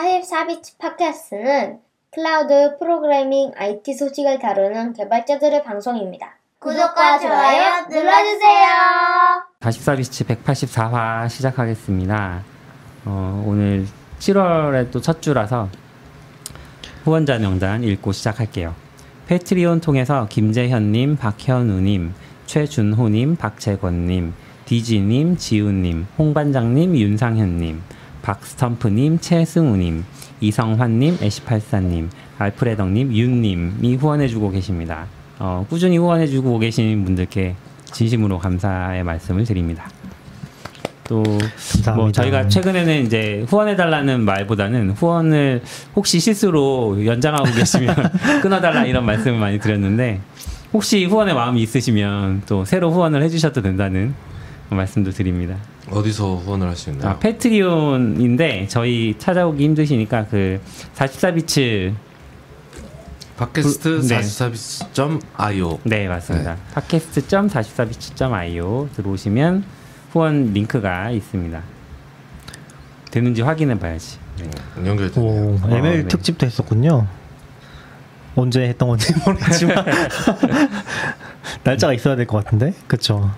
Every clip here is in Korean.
44비치 팟캐스트는 클라우드 프로그래밍 IT 소식을 다루는 개발자들의 방송입니다. 구독과 좋아요 눌러주세요. 44비치 184화 시작하겠습니다. 어, 오늘 7월에 또 첫 주라서 후원자 명단 읽고 시작할게요. 패트리온 통해서 김재현님, 박현우님, 최준호님, 박재권님, 디지님, 지훈님, 홍반장님, 윤상현님, 박스텀프님, 최승우님, 이성환님, 애시팔사님, 알프레덕님, 윤님이 후원해주고 계십니다. 어, 꾸준히 후원해주고 계신 분들께 진심으로 감사의 말씀을 드립니다. 또 뭐 저희가 최근에는 이제 후원해달라는 말보다는 후원을 혹시 실수로 연장하고 계시면 끊어달라 이런 말씀을 많이 드렸는데 혹시 후원의 마음이 있으시면 또 새로 후원을 해주셔도 된다는 말씀도 드립니다. 어디서 후원을 할 수 있나요? 아, 패트리온인데 저희 찾아오기 힘드시니까 그 44비츠 팟캐스트 네. 44비치.io 네 맞습니다. 팟캐스트.44비치.io 들어오시면 후원 링크가 있습니다. 되는지 확인해 봐야지. 네. 음, 연결되네요. 오, ML 네. 특집도 했었군요. 언제 했던 건지 모르겠지만 날짜가 있어야 될 것 같은데, 그쵸?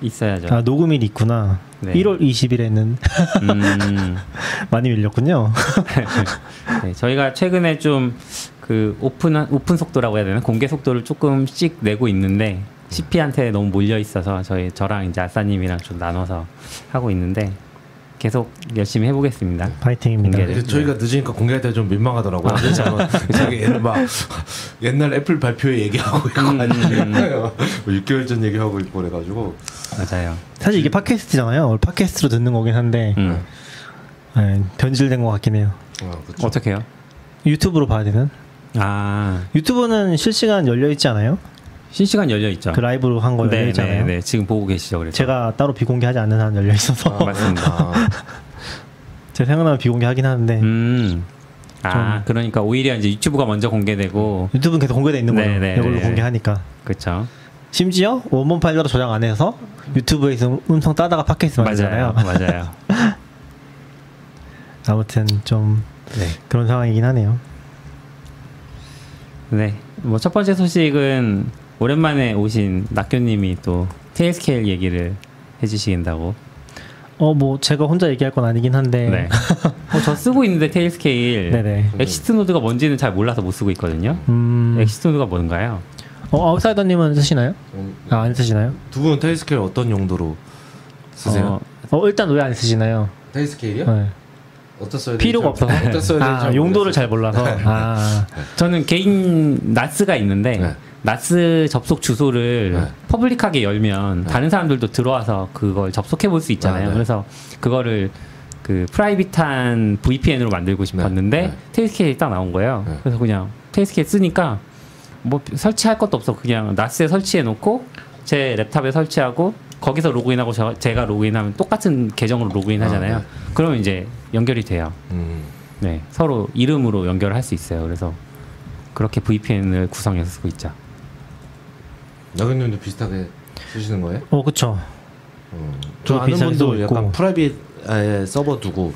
있어야죠. 아 녹음일이 있구나. 네. 1월 20일에는 음, 많이 밀렸군요. 네, 저희가 최근에 좀 그 오픈 오픈 속도라고 해야 되나 공개 속도를 조금씩 내고 있는데 seapy한테 너무 몰려 있어서 저희 저랑 이제 아싸님이랑 좀 나눠서 하고 있는데 계속 열심히 해보겠습니다. 파이팅입니다. 공개를. 저희가 늦으니까 공개할 때 좀 민망하더라고요. 왜냐면 저기 옛날 막 옛날 애플 발표회 얘기하고 있고 음, 아니면 6개월 전 얘기하고 있고 그래가지고 맞아요. 사실 이게 팟캐스트잖아요. 팟캐스트로 듣는 거긴 한데 음. 네, 변질된 것 같긴 해요. 어, 그쵸. 어떻게 해요? 유튜브로 봐야 되는? 아 유튜브는 실시간 열려 있지 않아요? 실시간 열려 있죠. 그 라이브로 한 거 열려 네, 네, 있잖아요. 네. 지금 보고 계시죠, 그래서. 제가 따로 비공개하지 않는 한 열려 있어서 아, 맞습니다. 아, 제 생각나면 비공개하긴 하는데 음. 아, 좀- 그러니까 오히려 이제 유튜브가 먼저 공개되고, 유튜브는 계속 공개돼 있는 거예요. 네, 네, 이걸로 네. 공개하니까. 그쵸. 심지어 원본 파일로 저장 안 해서 유튜브에서 음성 따다가 팟캐스트 맞아요. 만들잖아요. 맞아요. 아무튼 좀 네. 그런 상황이긴 하네요. 네. 뭐 첫 번째 소식은 오랜만에 오신 낙교님이 또 테일스케일 얘기를 해주신다고. 어 뭐 제가 혼자 얘기할 건 아니긴 한데. 네. 어, 저 쓰고 있는데 Tailscale. 네네. exit node가 뭔지는 잘 몰라서 못 쓰고 있거든요. 음. exit node가 뭔가요? 어 아웃사이더님은 쓰시나요? 음, 아 안 쓰시나요? 두 분은 Tailscale 어떤 용도로 쓰세요? 어 일단 왜 안 쓰시나요? Tailscale이요? 네. 써야 필요가 없어서. 써야 되는지 아잘 용도를. 잘 몰라서. 네. 아 저는 개인 NAS가 있는데 네. NAS 접속 주소를 네. public하게 열면 다른 사람들도 들어와서 그걸 접속해 볼 수 있잖아요. 아, 네. 그래서 그거를 그 private한 VPN으로 만들고 싶었는데 네. Tailscale이 딱 나온 거예요. 네. 그래서 그냥 Tailscale 쓰니까 뭐 설치할 것도 없어. 그냥 NAS에 설치해 놓고 제 laptop에 설치하고 거기서 로그인하고 저, 제가 로그인하면 똑같은 계정으로 로그인 하잖아요. 아, 네. 그러면 이제 연결이 돼요. 음, 네, 서로 이름으로 연결할 수 있어요. 그래서 그렇게 VPN을 구성해서 쓰고 있죠. 나근님도 비슷하게 쓰시는 거예요? 어 그쵸. 음, 저 아는 분도 약간 있고. private에 서버 두고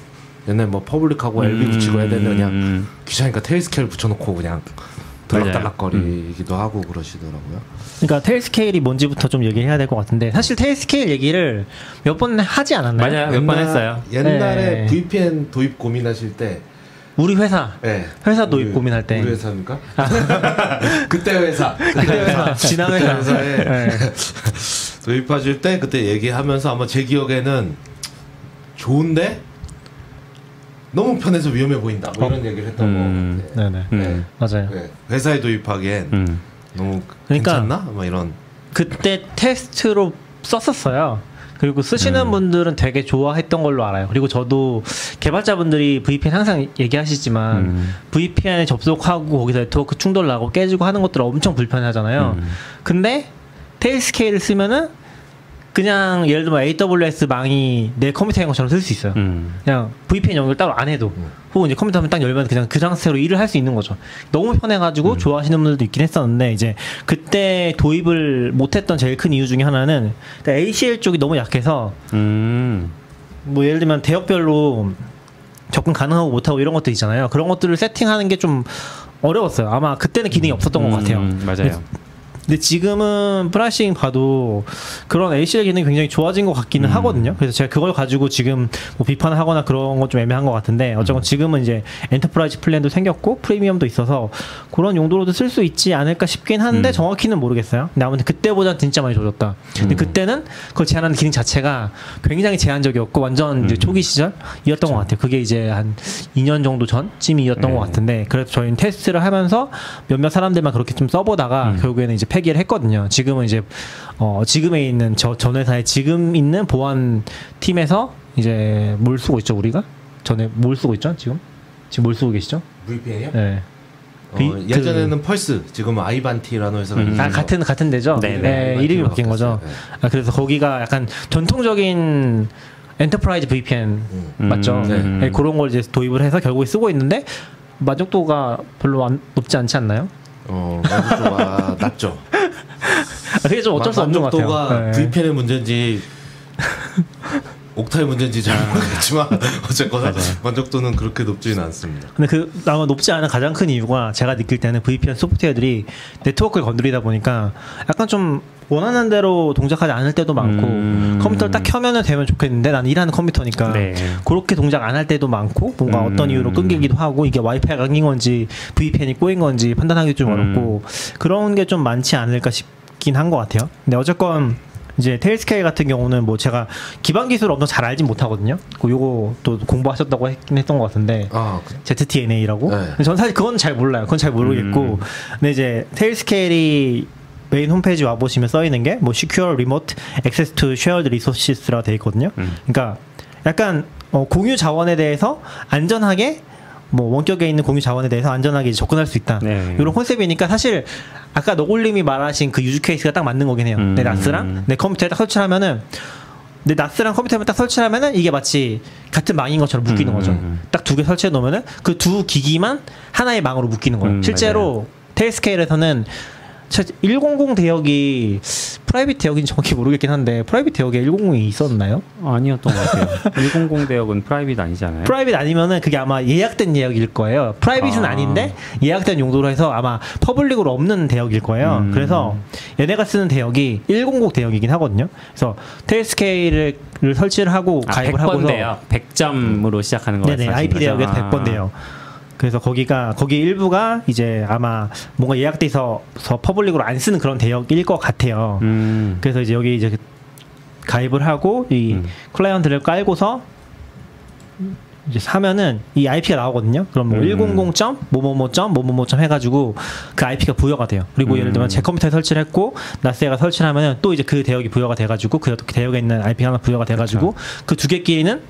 옛날 뭐 public하고 LB 붙이고 해야 되는데 그냥 음, 귀찮으니까 Tailscale 붙여놓고 그냥. 들락달락거리기도 하고 그러시더라고요. 그러니까 Tailscale이 뭔지부터 좀 얘기해야 될 것 같은데 사실 Tailscale 얘기를 몇 번 하지 않았나요? 맞아요. 몇 번 했어요. 옛날에 네. VPN 도입 고민하실 때, 우리 회사 네. 회사 도입 우리- 고민할 때. 우리 회사입니까? 그때 회사, 그때 회사, 지난 그때 회사. 회사에 네. 도입하실 때 그때 얘기하면서 아마 제 기억에는 좋은데 너무 편해서 위험해 보인다. 뭐 이런 얘기를 했던 음. 거 같아요. 네네 음, 맞아요. 네. 회사에 도입하기엔 음. 너무 그러니까 괜찮나? 막 이런. 그때 테스트로 썼었어요. 그리고 쓰시는 음. 분들은 되게 좋아했던 걸로 알아요. 그리고 저도 개발자분들이 VPN 항상 얘기하시지만 음. VPN에 접속하고 거기서 네트워크 충돌 나고 깨지고 하는 것들 엄청 불편하잖아요. 음. 근데 테일스케일을 쓰면은 그냥 예를 들면 AWS 망이 내 컴퓨터인 것처럼 쓸 수 있어요. 음. 그냥 VPN 연결 따로 안 해도 음. 혹은 이제 컴퓨터 한번 딱 열면 그냥 그 상태로 일을 할 수 있는 거죠. 너무 편해가지고 좋아하시는 분들도 있긴 했었는데 이제 그때 도입을 못했던 제일 큰 이유 중에 하나는 ACL 쪽이 너무 약해서 음. 뭐 예를 들면 대역별로 접근 가능하고 못하고 이런 것들 있잖아요. 그런 것들을 세팅하는 게 좀 어려웠어요. 아마 그때는 기능이 없었던 것 같아요. 음, 맞아요. 근데 지금은 pricing 봐도 그런 ACL 기능이 굉장히 좋아진 것 같기는 음. 하거든요. 그래서 제가 그걸 가지고 지금 뭐 비판을 하거나 그런 건 좀 애매한 것 같은데 음. 어쨌건 지금은 이제 enterprise 플랜도 생겼고 프리미엄도 있어서 그런 용도로도 쓸 수 있지 않을까 싶긴 한데 음. 정확히는 모르겠어요. 근데 아무튼 그때보단 진짜 많이 좋아졌다. 근데 그때는 그걸 제한하는 기능 자체가 굉장히 제한적이었고 완전 이제 음. 초기 시절이었던 것 같아요. 그게 이제 한 2년 정도 전쯤이었던 네. 것 같은데 그래서 저희는 테스트를 하면서 몇몇 사람들만 그렇게 좀 써보다가 음. 결국에는 이제 폐기를 했거든요. 지금은 이제 어 지금에 있는 저 전 회사에 지금 있는 보안 팀에서 이제 뭘 쓰고 있죠 우리가 전에 뭘 쓰고 있죠 지금 지금 뭘 쓰고 계시죠? VPN이요? 네. 어, 그- 예전에는 펄스, 지금 아이반티라는 회사가 음. 아 같은 같은 데죠. 네, 네, 네. 이름이 바뀐 거죠. 바뀌었어요. 아, 그래서 거기가 약간 전통적인 enterprise VPN 음. 맞죠? 음. 네, 그런 걸 이제 도입을 해서 결국에 쓰고 있는데 만족도가 별로 안, 높지 않지 않나요? 어, 만족도가 낮죠. 아, 그게 좀 어쩔 수 없는 것 같아요. 만족도가 네. VPN의 문제인지 Okta의 문제인지 잘 모르겠지만 어쨌거나 만족도는 그렇게 높지는 않습니다. 근데 그 아마 높지 않은 가장 큰 이유가 제가 느낄 때는 VPN 소프트웨어들이 네트워크를 건드리다 보니까 약간 좀 원하는 대로 동작하지 않을 때도 많고 음. 컴퓨터를 딱 켜면은 되면 좋겠는데 나는 일하는 컴퓨터니까 네. 그렇게 동작 안 할 때도 많고 뭔가 음. 어떤 이유로 끊기기도 하고 이게 와이파이가 끊긴 건지 VPN이 꼬인 건지 판단하기 좀 음. 어렵고 그런 게 좀 많지 않을까 싶긴 한 것 같아요. 근데 어쨌건 이제 테일스케일 같은 경우는 뭐 제가 기반 기술을 엄청 잘 알진 못하거든요. 그 요거 또 공부하셨다고 했긴 했던 것 같은데 아, 그, ZTNA라고. 네. 전 사실 그건 잘 몰라요. 그건 잘 모르겠고. 음. 근데 이제 Tailscale이 메인 홈페이지 와 보시면 써 있는 게 뭐 Secure Remote Access to Shared Resources라고 되어 있거든요. 음. 그러니까 약간 어, 공유 자원에 대해서 안전하게 뭐 원격에 있는 공유 자원에 대해서 안전하게 접근할 수 있다. 네. 이런 컨셉이니까 사실 아까 너굴님이 말하신 그 use case가 딱 맞는 거긴 해요. 음. 내 NAS랑 내 컴퓨터에 딱 설치하면은 내 NAS랑 컴퓨터에 딱 설치하면은 이게 마치 같은 망인 것처럼 묶이는 음, 거죠. 음, 음. 딱두 개 설치해 놓으면은 그 두 기기만 하나의 망으로 묶이는 거예요. 음, 실제로 Tailscale에서는 100 대역이 private 대역인지 정확히 모르겠긴 한데 private 대역에 100이 있었나요? 아니었던 것 같아요. 100 대역은 private 아니잖아요. private 아니면은 그게 아마 예약된 예약일 거예요. private은 아. 아. 닌데 예약된 용도로 해서 아마 public으로 없는 대역일 거예요. 음. 그래서 얘네가 쓰는 대역이 100 대역이긴 하거든요. 그래서 Tailscale을 설치를 하고 아, 가입을 100번 하고서 대역 100점으로 시작하는 거 네네 IP 대역에서 100번 대역. 그래서 거기가 거기 일부가 이제 아마 뭔가 예약돼서 서 public으로 안 쓰는 그런 대역일 것 같아요. 음. 그래서 이제 여기 이제 가입을 하고 이 음. 클라이언트를 깔고서 이제 사면은 이 IP가 나오거든요. 그럼 뭐 음. 100점 뭐뭐뭐점 뭐뭐뭐점 해가지고 그 IP가 부여가 돼요. 그리고 예를 들면 음. 제 컴퓨터에 설치를 했고 NAS에가 설치를 하면은 또 이제 그 대역이 부여가 돼가지고 그 대역에 있는 IP 하나 부여가 돼가지고 그 두 개끼리는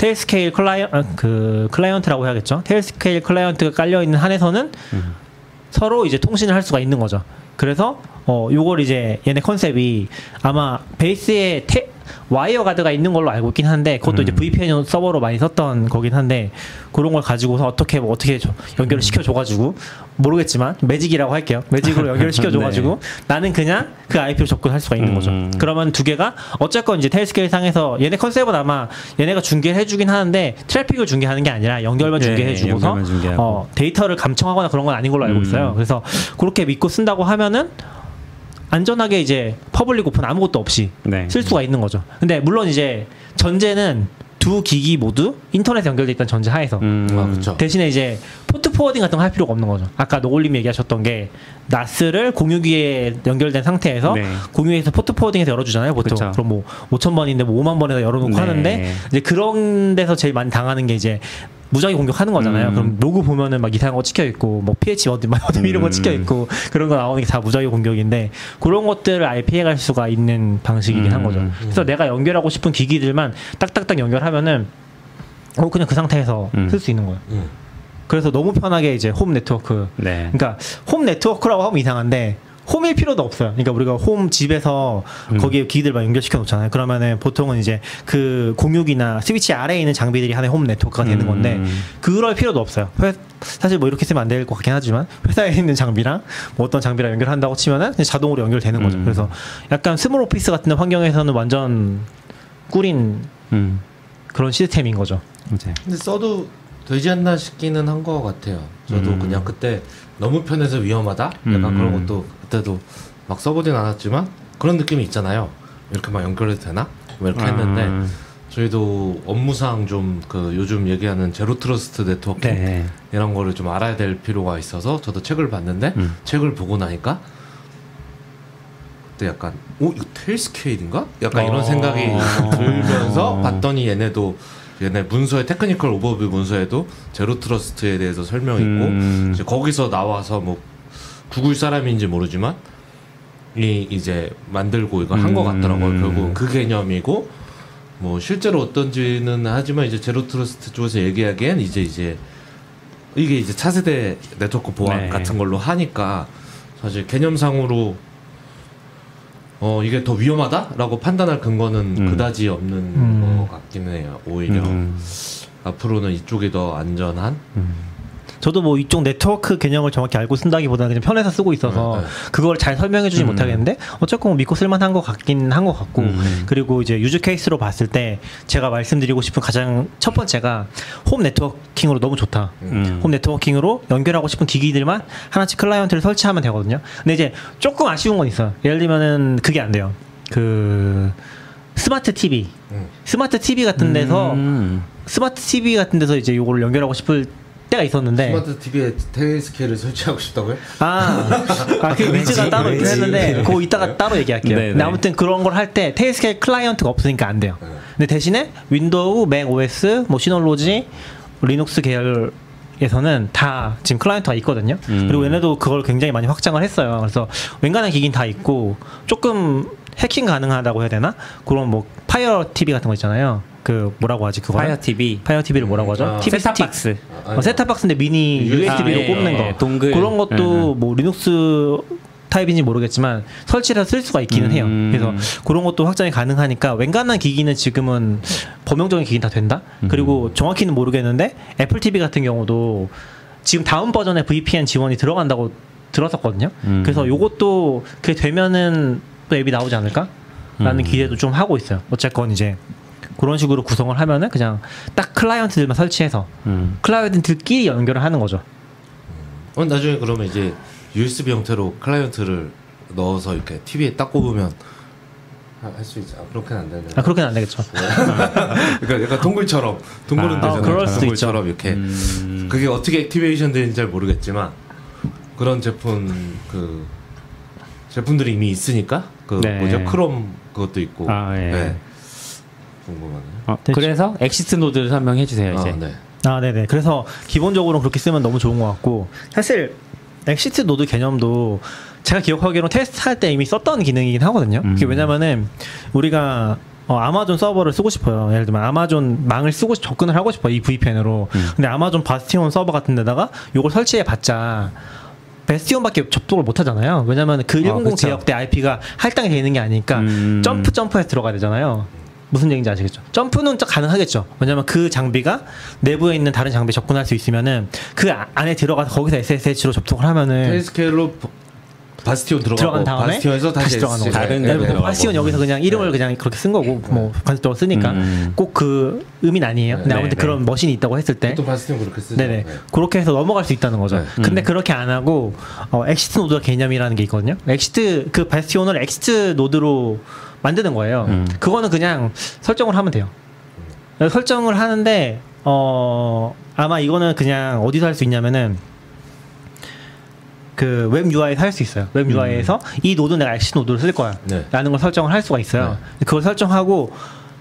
Tailscale 클라이언 아, 그 클라이언트라고 해야겠죠. Tailscale 클라이언트가 깔려 있는 한에서는 음. 서로 이제 통신을 할 수가 있는 거죠. 그래서 어 요걸 이제 얘네 컨셉이 아마 베이스에 테, WireGuard가 있는 걸로 알고 있긴 한데 그것도 음. 이제 VPN 서버로 많이 썼던 거긴 한데 그런 걸 가지고서 어떻게 뭐 어떻게 저- 연결을 시켜 줘 가지고 모르겠지만 매직이라고 할게요. 매직으로 연결을 시켜 줘 가지고 나는 그냥 그 IP로 접근할 수가 있는 거죠. 음. 그러면 두 개가 어쨌건 이제 Tailscale 상에서 얘네 컨셉은 아마 얘네가 중계를 해주긴 하는데 트래픽을 중계하는 게 아니라 연결만 네, 중계해주고서 연결만 중계하고. 어, 데이터를 감청하거나 그런 건 아닌 걸로 알고 음. 있어요. 그래서 그렇게 믿고 쓴다고 하면은 안전하게 이제 public open 아무것도 없이 네. 쓸 수가 있는 거죠. 근데 물론 이제 전제는 두 기기 모두 인터넷에 연결돼 있던 전제 하에서 음. 아, 그렇죠. 대신에 이제 port forwarding 같은 거 할 필요가 없는 거죠. 아까 노골님 얘기하셨던 게 NAS를 공유기에 연결된 상태에서 네. 공유기에서 port forwarding에서 열어주잖아요, 보통. 그쵸. 그럼 뭐 5천 번인데 뭐 5만 번에서 열어놓고 네. 하는데 이제 그런 데서 제일 많이 당하는 게 이제 무작위 공격하는 거잖아요. 음. 그럼 로그 보면은 막 이상한 거 찍혀 있고 뭐 PH 어디 막 어디 이런 거 음. 찍혀 있고 그런 거 나오는 게 다 무작위 공격인데 그런 것들을 아예 피해갈 수가 있는 방식이긴 한 음. 거죠. 그래서 내가 연결하고 싶은 기기들만 딱딱딱 연결하면은 어 그냥 그 상태에서 음. 쓸수 있는 거예요. 음. 그래서 너무 편하게 이제 홈 네트워크. 네. 그러니까 홈 네트워크라고 하면 이상한데 홈일 필요도 없어요. 그러니까 우리가 홈 집에서 음. 거기에 기기들만 연결시켜 놓잖아요. 그러면은 보통은 이제 그 공유기나 스위치 아래에 있는 장비들이 하나의 홈 네트워크가 되는 음. 건데 그럴 필요도 없어요. 회- 사실 뭐 이렇게 쓰면 안 될 것 같긴 하지만 회사에 있는 장비랑 뭐 어떤 장비랑 연결한다고 치면은 그냥 자동으로 연결되는 거죠. 음. 그래서 약간 small office 같은 환경에서는 완전 꿀인 음. 그런 시스템인 거죠. 이제 근데 써도 되지 않나 싶기는 한 것 같아요. 저도 음. 그냥 그때 너무 편해서 위험하다. 약간 음. 그런 것도 그때도 막 써보진 않았지만 그런 느낌이 있잖아요. 이렇게 막 연결해도 되나? 뭐 이렇게 했는데 아, 저희도 업무상 좀 그 요즘 얘기하는 zero trust networking 네. 이런 거를 좀 알아야 될 필요가 있어서 저도 책을 봤는데 음. 책을 보고 나니까 그때 약간 오 이거 Tailscale인가? 약간 이런 어. 생각이 들면서 봤더니 얘네도 얘네 문서에 technical overview 문서에도 zero trust에 대해서 설명이 있고 음. 이제 거기서 나와서 뭐 구글 사람인지 모르지만 이 이제 만들고 이걸 한것 음. 같더라고요. 결국 그 개념이고 뭐 실제로 어떤지는 하지만 이제 zero trust 쪽에서 얘기하기엔 이제 이제 이게 이제 차세대 네트워크 보안 네. 같은 걸로 하니까 사실 개념상으로 어 이게 더 위험하다라고 판단할 근거는 음. 그다지 없는 음. 것 같기는 해요. 오히려 음. 앞으로는 이쪽이 더 안전한 저도 뭐 이쪽 네트워크 개념을 정확히 알고 쓴다기보다는 그냥 편해서 쓰고 있어서 네, 네. 그걸 잘 설명해 주지 음. 못하겠는데 어쨌건 믿고 쓸만한 것 같긴 한 것 같고 음. 그리고 이제 유즈 케이스로 봤을 때 제가 말씀드리고 싶은 가장 첫 번째가 홈 네트워킹으로 너무 좋다. 음. 홈 네트워킹으로 연결하고 싶은 기기들만 하나씩 클라이언트를 설치하면 되거든요. 근데 이제 조금 아쉬운 건 있어요. 예를 들면은 그게 안 돼요. 그 스마트 TV, 음. 스마트 TV 같은 데서 음. 스마트 TV 같은 데서 이제 요거를 연결하고 싶을 때가 있었는데 스마트 TV에 Tailscale을 설치하고 싶다고요? 아, 아, 그 위즈가 따로 있긴. 했는데 그거 이따가 따로 얘기할게요. 네, 근데 네. 아무튼 그런 걸 할 때 Tailscale 클라이언트가 없으니까 안 돼요. 네. 근데 대신에 윈도우, 맥 OS, 뭐 Synology, 리눅스 계열 에서는 다 지금 클라이언트가 있거든요. 음. 그리고 얘네도 그걸 굉장히 많이 확장을 했어요. 그래서 웬간한 기기는 다 있고 조금 해킹 가능하다고 해야 되나? 그런 뭐 Fire TV 같은 거 있잖아요. 그 뭐라고 하지 그거? 파이어 TV. 파이어 TV를 뭐라고 하죠? 아, TV. 아, 어, 셋탑박스인데 미니 USB USB로 아, 예, 꼽는 거 예, 동글. 그런 것도 음, 뭐 리눅스 타입인지 모르겠지만 설치해서 쓸 수가 있기는 해요. 음. 그래서 그런 것도 확장이 가능하니까 웬간한 기기는 지금은 범용적인 기기는 다 된다. 음. 그리고 정확히는 모르겠는데 애플 TV 같은 경우도 지금 다음 버전의 VPN 지원이 들어간다고 들었었거든요. 음. 그래서 요것도 그게 되면은 또 앱이 나오지 않을까? 라는 음. 기대도 좀 하고 있어요. 어쨌건 이제 그런 식으로 구성을 하면은 그냥 딱 클라이언트들만 설치해서 음. 클라이언트들끼리 연결을 하는 거죠. 어, 나중에 그러면 이제 USB 형태로 클라이언트를 넣어서 이렇게 TV에 딱 꼽으면 할 수 있지. 아, 그렇게는 안 되네. 아 그렇게는 안 되겠죠. 그러니까 약간 동글처럼 동글은 아, 되잖아요. 어, 그럴 수도 동글처럼 이렇게 음. 그게 어떻게 activation 되는지 잘 모르겠지만 그런 제품 그 제품들이 이미 있으니까 그 네. 뭐죠 크롬 그것도 있고 아, 예. 네. 궁금하네. 어. 그래서 exit node를 설명해 주세요 이제. 아, 네. 아 네네. 그래서 기본적으로 그렇게 쓰면 너무 좋은 것 같고 사실 exit node 개념도 제가 기억하기로 테스트할 때 이미 썼던 기능이긴 하거든요. 그게 음. 왜냐면은 우리가 어, 아마존 서버를 쓰고 싶어요. 예를 들면 아마존 망을 쓰고 싶- 접근을 하고 싶어요. 이 VPN으로. 음. 근데 아마존 바스티온 서버 같은 데다가 요걸 설치해 봤자 베스티온밖에 접속을 못 하잖아요. 왜냐면 그100 그쵸. 제역대 IP가 할당이 되어 있는 게 아니니까 음. 점프 점프해서 들어가야 되잖아요. 무슨 얘기인지 아시겠죠? 점프는 좀 가능하겠죠. 왜냐면 그 장비가 내부에 있는 다른 장비에 접근할 수 있으면은 그 아- 안에 들어가서 거기서 SSH로 접속을 하면은 Tailscale로 바- bastion 들어간 다음에 bastion에서 다시, 다시 들어가는 거죠. 다른 네, 네. bastion 여기서 그냥 이름을 네. 그냥 그렇게 쓴 거고 뭐 간접적으로 쓰니까 음. 꼭그 의미는 아니에요. 근데 네, 아무튼 네. 그런 머신이 있다고 했을 때 보통 bastion 그렇게 쓰죠. 네네. 네. 그렇게 해서 넘어갈 수 있다는 거죠. 네. 근데 음. 그렇게 안 하고 어, exit node 개념이라는 게 있거든요. exit 그 bastion을 exit node로 만드는 거예요. 음. 그거는 그냥 설정을 하면 돼요. 설정을 하는데 어 아마 이거는 그냥 어디서 할 수 있냐면은 그 웹 UI에서 할 수 있어요. 웹 UI에서 이 노드 내가 exit node를 쓸 거야. 네. 라는 걸 설정을 할 수가 있어요. 그걸 설정하고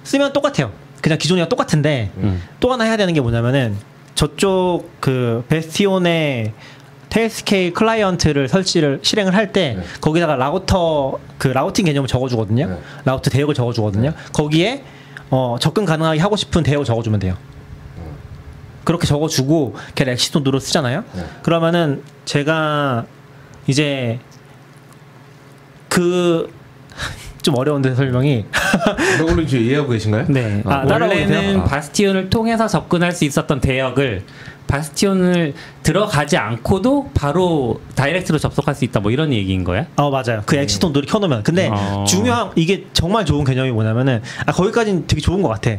쓰면 똑같아요. 그냥 기존이랑 똑같은데 음. 또 하나 해야 되는 게 뭐냐면은 저쪽 그 bastion의 Tailscale 클라이언트를 설치를 실행을 할때 네. 거기다가 라우터 그 routing 개념을 적어주거든요. 네. 라우터 대역을 적어주거든요. 거기에 어, 접근 가능하게 하고 싶은 대역을 적어주면 돼요. 그렇게 적어주고 걔 exit node로 쓰잖아요. 네. 그러면은 제가 이제 그 좀 어려운데 설명이 이걸로 지금 이해하고 계신가요? 네. 아, 따라오고 원래는? 아. bastion을 통해서 접근할 수 있었던 대역을 bastion을 들어가지 않고도 바로 다이렉트로 접속할 수 있다. 뭐 이런 얘기인 거야? 어 맞아요. 그 exit node를 켜놓으면 근데 어. 중요한 이게 정말 좋은 개념이 뭐냐면은 아 거기까지는 되게 좋은 것 같아.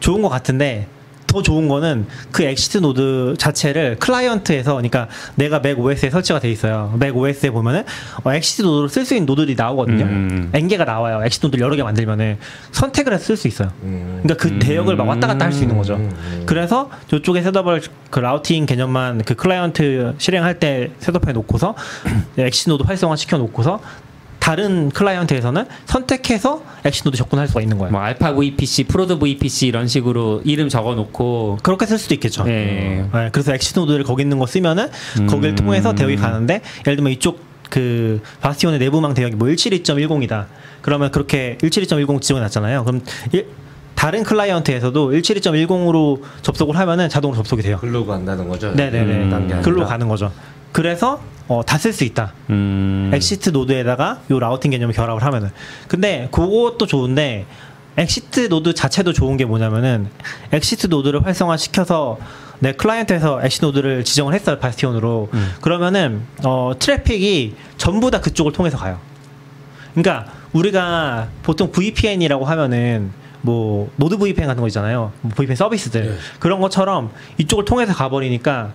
좋은 것 같은데 더더 좋은 거는 그 exit node 자체를 클라이언트에서 그러니까 내가 macOS에 설치가 돼 있어요. macOS에 보면은 어, exit node를 쓸수 있는 노드들이 나오거든요. 음. n개가 나와요. exit node 여러 개 만들면은 선택을 해서 쓸 수 있어요. 음. 그러니까 그 대역을 막 왔다 갔다 할 수 있는 거죠. 음, 음. 그래서 저쪽에 setup을 그 routing 개념만 그 클라이언트 실행할 때 setup해 놓고서 exit node 활성화 시켜 놓고서 다른 클라이언트에서는 선택해서 exit node 접근할 수가 있는 거예요. 뭐 알파 VPC, prod VPC 이런 식으로 이름 적어놓고 그렇게 쓸 수도 있겠죠. 예. 네, 그래서 exit node를 거기 있는 거 쓰면은 거기를 음. 통해서 대역이 가는데 예를 들면 이쪽 그 bastion의 내부망 대역이 뭐 172.10이다. 그러면 그렇게 172.10 지정해놨잖아요. 그럼 일- 다른 클라이언트에서도 172.10으로 접속을 하면은 자동으로 접속이 돼요. 글로 간다는 거죠. 네네네. 음, 단계 글로 아니라. 가는 거죠. 그래서 어, 다 쓸 수 있다. 음. exit node에다가 요 routing 개념을 결합을 하면은. 근데 그것도 좋은데 exit node 자체도 좋은 게 뭐냐면은 exit node를 활성화 시켜서 내 클라이언트에서 exit node를 지정을 했어요 bastion으로. 그러면은 어, 트래픽이 전부 다 그쪽을 통해서 가요. 그러니까 우리가 보통 VPN이라고 하면은 뭐 NordVPN 같은 거 있잖아요. 뭐 VPN 서비스들 네. 그런 것처럼 이쪽을 통해서 가버리니까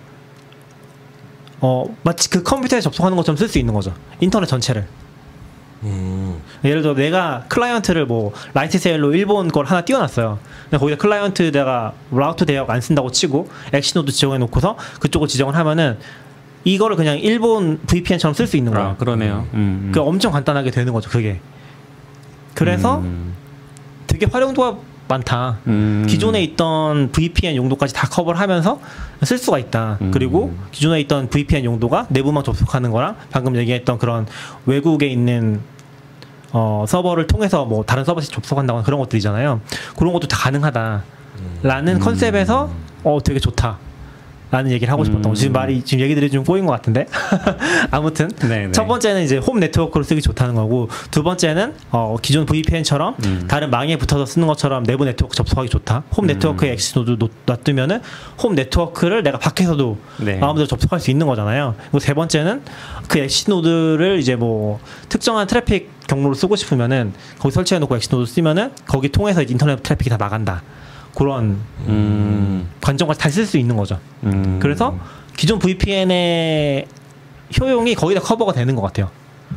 어 마치 그 컴퓨터에 접속하는 것처럼 쓸 수 있는 거죠. 인터넷 전체를. 음. 예를 들어 내가 클라이언트를 뭐 Lightsail로 일본 걸 하나 띄워놨어요. 근데 거기다 클라이언트 내가 route 대역 안 쓴다고 치고 exit node 지정해 놓고서 그쪽을 지정을 하면은 이거를 그냥 일본 VPN처럼 쓸 수 있는 거야. 아, 그러네요. 음. 그 엄청 간단하게 되는 거죠. 그게. 그래서 음. 되게 활용도가 많다. 음. 기존에 있던 VPN 용도까지 다 커버를 하면서 쓸 수가 있다. 음. 그리고 기존에 있던 VPN 용도가 내부만 접속하는 거랑 방금 얘기했던 그런 외국에 있는 어, 서버를 통해서 뭐 다른 서버에 접속한다거나 그런 것들이잖아요. 그런 것도 다 가능하다. 라는 컨셉에서 어 되게 좋다. 라는 얘기를 하고 싶었던 거. 지금 말이 지금 얘기들이 좀 꼬인 것 같은데. 아무튼 네, 네. 첫 번째는 이제 홈 네트워크로 쓰기 좋다는 거고 두 번째는 어, 기존 VPN처럼 음. 다른 망에 붙어서 쓰는 것처럼 내부 네트워크 접속하기 좋다. 홈 네트워크에 음. exit node 놓- 놔두면은 홈 네트워크를 내가 밖에서도 네. 마음대로 접속할 수 있는 거잖아요. 그리고 세 번째는 그 exit node를 이제 뭐 특정한 트래픽 경로로 쓰고 싶으면은 거기 설치해 놓고 exit node 쓰면은 거기 통해서 인터넷 트래픽이 다 나간다. 그런 음. 관점까지 다쓸수 있는 거죠. 음. 그래서 기존 VPN의 효용이 거의 다 커버가 되는 것 같아요.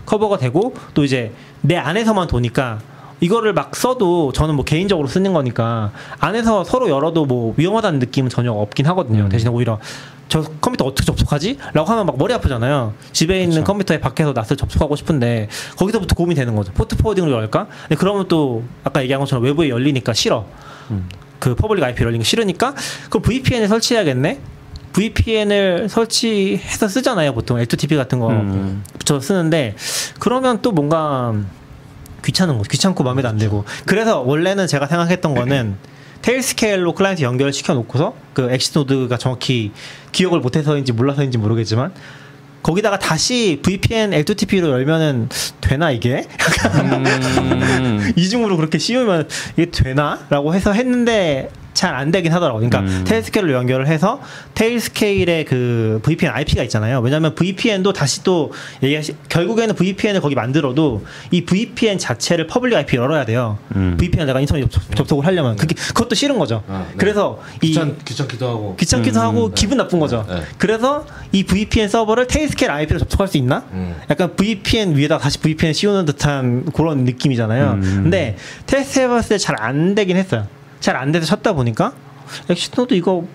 커버가 되고 또 이제 내 안에서만 도니까 이거를 막 써도 저는 뭐 개인적으로 쓰는 거니까 안에서 서로 열어도 뭐 위험하다는 느낌은 전혀 없긴 하거든요. 음. 대신에 오히려 저 컴퓨터 어떻게 접속하지? 라고 하면 막 머리 아프잖아요. 집에 있는. 컴퓨터에 밖에서 NAS를 접속하고 싶은데 거기서부터 고민이 되는 거죠. port forwarding으로 열까? 근데 그러면 또 아까 얘기한 것처럼 외부에 열리니까 싫어. 음. 그 public IP 거 싫으니까 그럼 VPN을 설치해야겠네. VPN을 설치해서 쓰잖아요. 보통 L2TP 같은 거 음. 붙여서 쓰는데 그러면 또 뭔가 귀찮은 거 귀찮고 마음에도 안 들고 그래서 원래는 제가 생각했던 거는 Tailscale로 클라이언트 연결을 시켜 놓고서 그 exit node가 정확히 기억을 못해서인지 몰라서인지 모르겠지만 거기다가 다시 VPN L2TP로 열면은 되나 이게 음. 이중으로 그렇게 씌우면 이게 되나?라고 해서 했는데 잘 안 되긴 하더라고요. 그러니까 음. Tailscale로 연결을 해서 Tailscale의 그 VPN IP가 있잖아요. 왜냐하면 VPN도 다시 또 얘기하시 결국에는 VPN을 거기 만들어도 이 VPN 자체를 public IP 열어야 돼요. 음. VPN 내가 인터넷 접속, 접속을 하려면 그게 그것도 싫은 거죠. 아, 네. 그래서 이 귀찮 귀찮기도 하고. 귀찮기도 하고 기분 나쁜 거죠. 네. 그래서 이 VPN 서버를 Tailscale IP로 접속할 수 있나? 음. 약간 VPN 위에다 다시 VPN 씌우는 듯한 그런 느낌이잖아요. 음. 근데 테스트 해봤을 때 잘 안 되긴 했어요. 잘 안 돼서 찾다 보니까 엑시트도 이거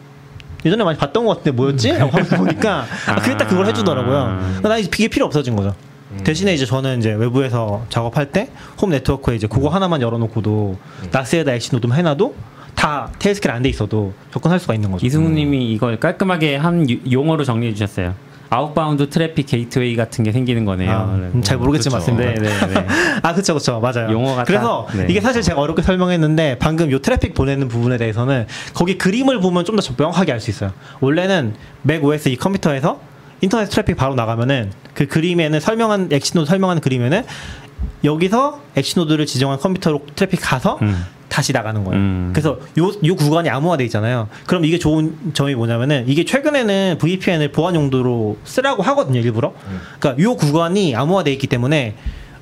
예전에 많이 봤던 것 같은데 뭐였지? 라고 하면서 보니까 아, 그게 딱 그걸 해주더라고요. 나 이제 이게 필요 없어진 거죠. 대신에 이제 저는 이제 외부에서 작업할 때 홈 네트워크에 이제 그거 하나만 열어놓고도 NAS에다 exit node만 해놔도 다 Tailscale 안 돼 있어도 접근할 수가 있는 거죠. 이승우님이 이걸 깔끔하게 한 유- 용어로 정리해 주셨어요. outbound traffic gateway 같은 게 생기는 거네요. 아, 음, 잘 모르겠지만 그쵸. 맞습니다. 네, 네, 네. 아, 그쵸, 그쵸. 맞아요. 용어가 그래서 딱, 네. 이게 사실 제가 어렵게 설명했는데 방금 요 트래픽 보내는 부분에 대해서는 거기 그림을 보면 좀 더 명확하게 알 수 있어요. 원래는 macOS 이 컴퓨터에서 인터넷 트래픽 바로 나가면은 그 그림에는 설명한 exit node 설명하는 그림에는 여기서 exit node를 지정한 컴퓨터로 트래픽 가서 음. 다시 나가는 거예요. 음. 그래서 요, 요 구간이 암호화돼 있잖아요. 그럼 이게 좋은 점이 뭐냐면은 이게 최근에는 VPN을 보안 용도로 쓰라고 하거든요, 일부러. 그러니까 요 구간이 암호화돼 있기 때문에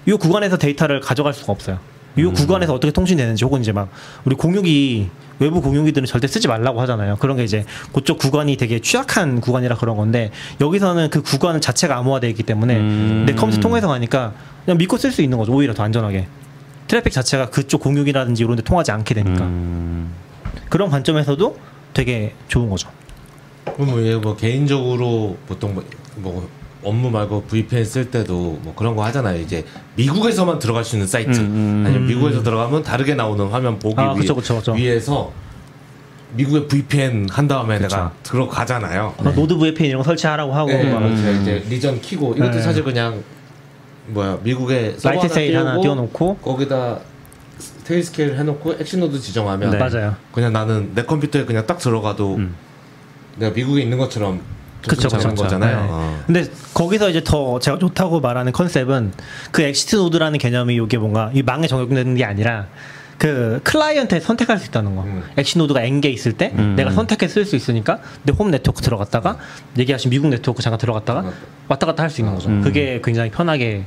요 구간에서 데이터를 가져갈 수가 없어요. 이 구간에서 어떻게 통신되는지 혹은 이제 막 우리 공유기 외부 공유기들은 절대 쓰지 말라고 하잖아요. 그런 게 이제 그쪽 구간이 되게 취약한 구간이라 그런 건데 여기서는 그 구간 자체가 암호화되어 있기 때문에 음. 내 컴퓨터 통해서 가니까 그냥 믿고 쓸 수 있는 거죠. 오히려 더 안전하게. 트래픽 자체가 그쪽 공유기라든지 이런 데 통하지 않게 되니까. 음. 그런 관점에서도 되게 좋은 거죠. 그럼 뭐, 얘뭐 개인적으로 보통 뭐, 뭐 업무 말고 VPN 쓸 때도 뭐 그런 거 하잖아요. 이제 미국에서만 들어갈 수 있는 사이트 음, 음. 아니면 미국에서 들어가면 다르게 나오는 화면 보기 아, 위, 그쵸, 그쵸, 그쵸. 위해서 미국에 VPN 한 다음에 그쵸. 내가 들어가잖아요. 뭐 Nord VPN 이런 거 설치하라고 하고 네, 막 그렇죠. 이제 region 키고 이것도 네. 사실 그냥 뭐야 미국에 서버 Lightsail 하나 띄워놓고 거기다 Tailscale 해놓고 exit node 지정하면 네. 맞아요. 그냥 나는 내 컴퓨터에 그냥 딱 들어가도 음. 내가 미국에 있는 것처럼 그쵸, 되는 그쵸, 거잖아요. 네. 어. 근데 거기서 이제 더 제가 좋다고 말하는 컨셉은 그 exit node라는 개념이 이게 뭔가 이 망에 적용되는 게 아니라 그 클라이언트에 선택할 수 있다는 거. 음. exit node가 N개 있을 때 음. 내가 선택해 쓸 수 있으니까 내 홈 네트워크 들어갔다가 얘기하신 미국 네트워크 잠깐 들어갔다가 맞다. 왔다 갔다 할 수 있는 거죠. 음. 그게 굉장히 편하게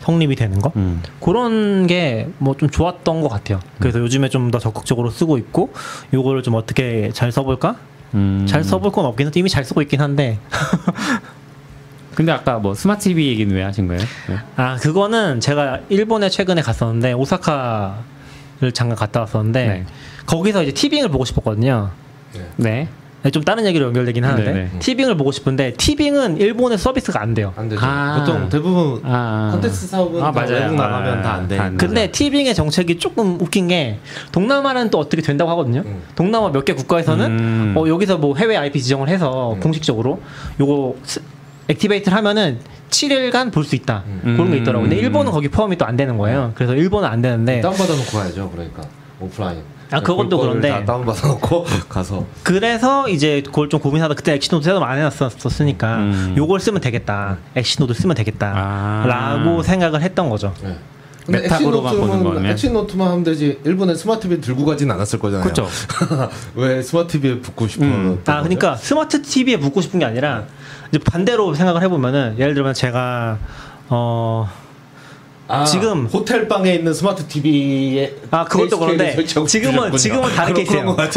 성립이 되는 거. 음. 그런 게 뭐 좀 좋았던 것 같아요. 그래서 요즘에 좀 더 적극적으로 쓰고 있고 요거를 좀 어떻게 잘 써볼까? 음. 잘 써볼 건 없긴 한데 이미 잘 쓰고 있긴 한데 근데 아까 뭐 스마트 TV 얘기는 왜 하신 거예요? 네. 아 그거는 제가 일본에 최근에 갔었는데 오사카 를 잠깐 갔다 왔었는데 네. 거기서 이제 티빙을 보고 싶었거든요. 네. 네. 네, 좀 다른 얘기로 연결되긴 하는데 네네. 티빙을 보고 싶은데 티빙은 일본에 서비스가 안 돼요. 안 되죠. 아. 보통 대부분 아. 콘텐츠 사업은 아, 다 맞아요. 외국 나가면 아, 다안 돼. 다 안 근데 티빙의 정책이 조금 웃긴 게 동남아는 또 어떻게 된다고 하거든요. 음. 동남아 몇 개 국가에서는 음. 어, 여기서 뭐 해외 IP 지정을 해서 음. 공식적으로 요거 스- activate를 하면은 7일간 볼 수 있다. 음. 그런 게 있더라고요. 근데 음. 일본은 거기 포함이 또 안 되는 거예요. 그래서 일본은 안 되는데 다운받아 놓고 가야죠. 그러니까 오프라인. 아, 그것도 그런데. 다 다운받아 놓고 가서 그래서 이제 그걸 좀 고민하다 그때 exit node 새로 안 해놨었으니까 음. 요걸 쓰면 되겠다. exit node 쓰면 되겠다. 아. 라고 생각을 했던 거죠. 네. 근데 거면? exit node만 하면 되지. 일본에 스마트 TV 들고 가진 않았을 거잖아요. 그렇죠. 왜 스마트 TV에 붙고 싶어? 음. 아, 그러니까 스마트 TV에 붙고 싶은 게 아니라 이제 반대로 생각을 해보면은 예를 들면 제가 어 아, 지금- 호텔 방에 있는 스마트 TV에 아 그것도 그런데 지금은 지금은 다른 케이스예요. 아,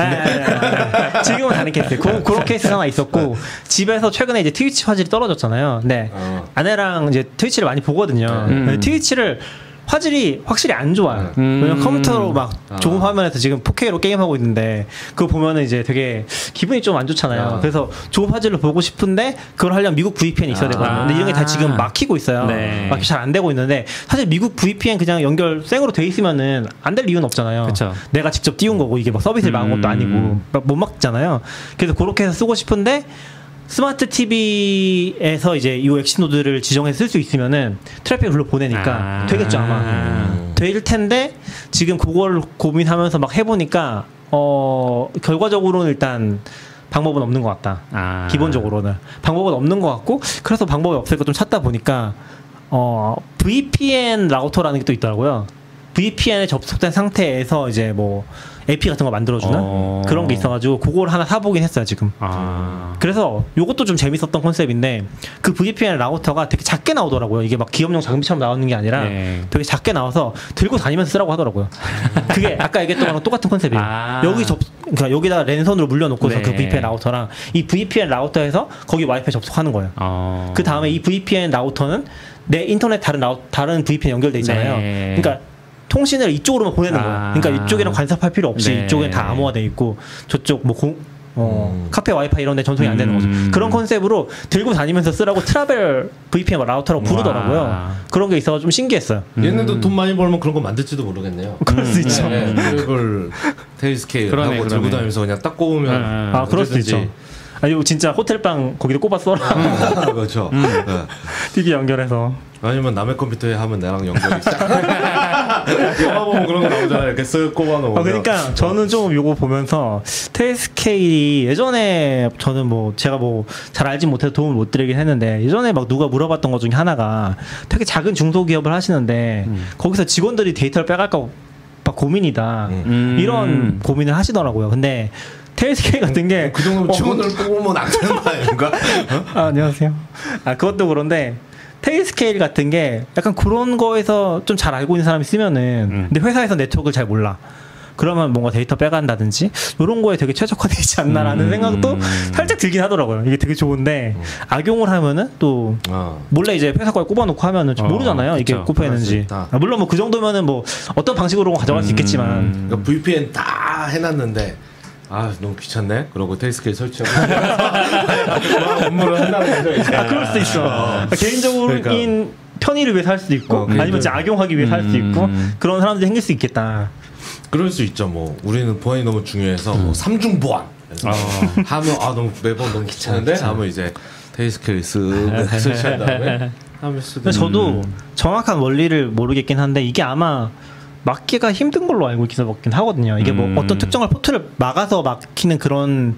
아. 지금은 다른 케이스. 그, 그런 케이스 하나 있었고 집에서 최근에 이제 트위치 화질이 떨어졌잖아요. 네. 어. 아내랑 이제 트위치를 많이 보거든요. 음. 트위치를 화질이 확실히 안 좋아요. 음. 왜냐면 컴퓨터로 막 아. 좋은 화면에서 지금 4K로 게임하고 있는데 그거 보면은 이제 되게 기분이 좀 안 좋잖아요. 아. 그래서 좋은 화질로 보고 싶은데 그걸 하려면 미국 VPN이 있어야 아. 되거든요. 근데 이런 게 다 지금 막히고 있어요. 네. 막히 잘 안 되고 있는데 사실 미국 VPN 그냥 연결 생으로 돼 있으면은 안 될 이유는 없잖아요. 그쵸. 내가 직접 띄운 거고 이게 막 서비스를 막은 것도 음. 아니고 막못 막잖아요. 그래서 그렇게 해서 쓰고 싶은데 스마트 TV에서 이제 이 exit node를 지정해서 쓸 수 있으면은 트래픽을 글로 보내니까 아. 되겠죠 아마. 음. 될 텐데 지금 그걸 고민하면서 막 해보니까 어 결과적으로는 일단 방법은 없는 것 같다. 아. 기본적으로는 방법은 없는 것 같고 그래서 방법이 없으니까 좀 찾다 보니까 어 VPN 라우터라는 게 또 있더라고요. VPN에 접속된 상태에서 이제 뭐 AP 같은 거 만들어주는 어. 그런 게 있어가지고 그걸 하나 사보긴 했어요 지금. 아. 그래서 요것도 좀 재밌었던 컨셉인데 그 VPN 라우터가 되게 작게 나오더라고요. 이게 막 기업용 장비처럼 나오는 게 아니라 네. 되게 작게 나와서 들고 다니면서 쓰라고 하더라고요. 그게 아까 얘기했던 거랑 똑같은 컨셉이에요. 아. 여기 접 그러니까 여기다 랜선으로 물려놓고서 네. 그 VPN 라우터랑 이 VPN 라우터에서 거기 와이파이 접속하는 거예요. 어. 그 다음에 이 VPN 라우터는 내 인터넷 다른 라우, 다른 VPN 연결돼 있잖아요. 네. 그러니까 통신을 이쪽으로만 보내는 아. 거예요. 그러니까 이쪽이랑 간섭할 필요 없이 네. 이쪽엔 다 암호화돼 있고 저쪽 뭐 공, 어, 음. 카페 와이파이 이런 데 전송이 안 되는 거죠. 음. 그런 컨셉으로 들고 다니면서 쓰라고 travel VPN 라우터라고 부르더라고요. 와. 그런 게 있어서 좀 신기했어요. 얘네도 돈 많이 벌면 그런 거 만들지도 모르겠네요. 그럴 수 있죠. 네, 를 테일 스케일 그러네, 하고 들고 그러네. 다니면서 그냥 딱 꼽으면 음. 아, 그럴 수. 있죠. 아, 이거 진짜 호텔방 거기다 꼽아 써라. 그렇죠. 음. 네. TV 연결해서. 아니면 남의 컴퓨터에 하면 나랑 연결이 싹. 영화 보면 그런 거 나오잖아요. 이렇게 쓱 꼽아놓으면. 아, 그러니까 저는 좀 요거 보면서 테스케일이 예전에 저는 뭐 제가 뭐 잘 알지 못해서 도움을 못 드리긴 했는데 예전에 막 누가 물어봤던 것 중에 하나가 되게 작은 중소기업을 하시는데 거기서 직원들이 데이터를 빼갈까 막 고민이다 음. 이런 고민을 하시더라고요. 근데 Tailscale 같은 게 그 정도면 어, 직원들 뽑으면 안 되는 거 아닌가? 아, 안녕하세요. 아 그것도 그런데 Tailscale 같은 게 약간 그런 거에서 좀 잘 알고 있는 사람이 쓰면은 음. 근데 회사에서 네트워크를 잘 몰라. 그러면 뭔가 데이터 빼간다든지 이런 거에 되게 최적화되지 않나라는 음. 생각도 살짝 들긴 하더라고요. 이게 되게 좋은데 악용을 하면은 또 어. 몰래 이제 회사 거에 꼽아놓고 하면은 좀 어, 모르잖아요. 이게. 꼽혀 있는지. 수 있다. 아, 물론 뭐 그 정도면 은 뭐 어떤 방식으로 가져갈 수 있겠지만 음. 그러니까 VPN 다 해놨는데 아 너무 귀찮네. 그러고 테스케이 설치하고 막 업무를 거죠. 이제. 아 그럴 수도 있어. 그러니까 개인적인 그러니까. 편의를 위해서 할 수도 있고 어, 아니면 진짜 악용하기 위해서 할 수도 있고 음. 그런 사람들이 생길 수 있겠다. 그럴 수 있죠. 뭐 우리는 보안이 너무 중요해서 뭐 삼중 보안. 그래서 하면 아 너무 매번 너무 귀찮은데 하면 이제 테스케이 쓱 설치한 다음에 저도 음. 정확한 원리를 모르겠긴 한데 이게 아마 막기가 힘든 걸로 알고 있긴 하거든요. 이게 뭐 음. 어떤 특정한 포트를 막아서 막히는 그런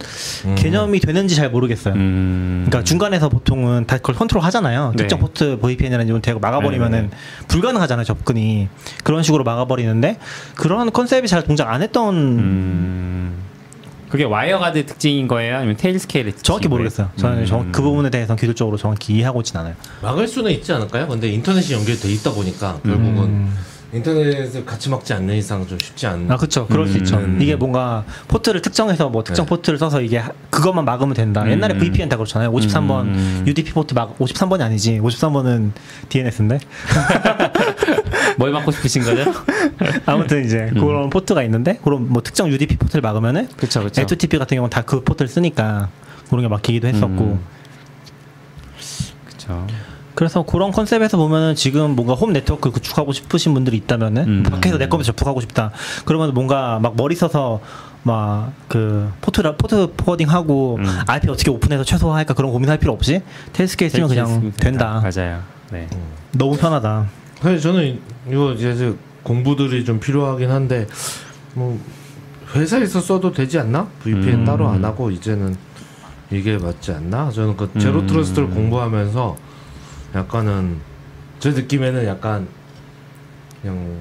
개념이 되는지 잘 모르겠어요. 음. 그러니까 중간에서 보통은 다 그걸 컨트롤 하잖아요. 네. 특정 포트 VPN이라는 건 대고 막아버리면은 네, 불가능하잖아요 접근이 그런 식으로 막아버리는데 그런 컨셉이 잘 동작 안 했던 음. 그게 WireGuard 특징인 거예요? 아니면 Tailscale의 특징인 정확히? 모르겠어요. 저는 음. 정- 그 부분에 대해서 기술적으로 정확히 이해하고 있진 않아요. 막을 수는 있지 않을까요? 근데 인터넷이 연결돼 있다 보니까 결국은 음. 인터넷을 같이 막지 않는 이상 좀 쉽지 않. 아 그렇죠. 그럴 수 음. 있죠. 이게 뭔가 포트를 특정해서 뭐 특정 네. 포트를 써서 이게 하- 그것만 막으면 된다. 옛날에 음. VPN 다 그렇잖아요. 53번 음. UDP 포트 막 53번이 아니지. 53번은 DNS인데. 뭘 막고 싶으신 거죠? 아무튼 이제 음. 그런 포트가 있는데 그런 뭐 특정 UDP 포트를 막으면은 그쵸 그쵸. L2TP 같은 경우는 다 그 포트를 쓰니까 그런 게 막히기도 했었고. 음. 그쵸. 그래서 그런 컨셉에서 보면은 지금 뭔가 홈 네트워크 구축하고 싶으신 분들이 있다면은 음. 밖에서 내 컴퓨터 접속하고 싶다. 그러면 뭔가 막 머리 써서 막 그 포트 port forwarding하고 음. IP 어떻게 오픈해서 최소화할까 그런 고민할 필요 없이 Tailscale 쓰면 그냥 된다. 맞아요. 네. 너무 편하다. 사실 저는 이거 이제 공부들이 좀 필요하긴 한데 뭐 회사에서 써도 되지 않나? VPN 음. 따로 안 하고 이제는 이게 맞지 않나? 저는 그 제로 음. trust를 공부하면서 약간은 제 느낌에는 약간 그냥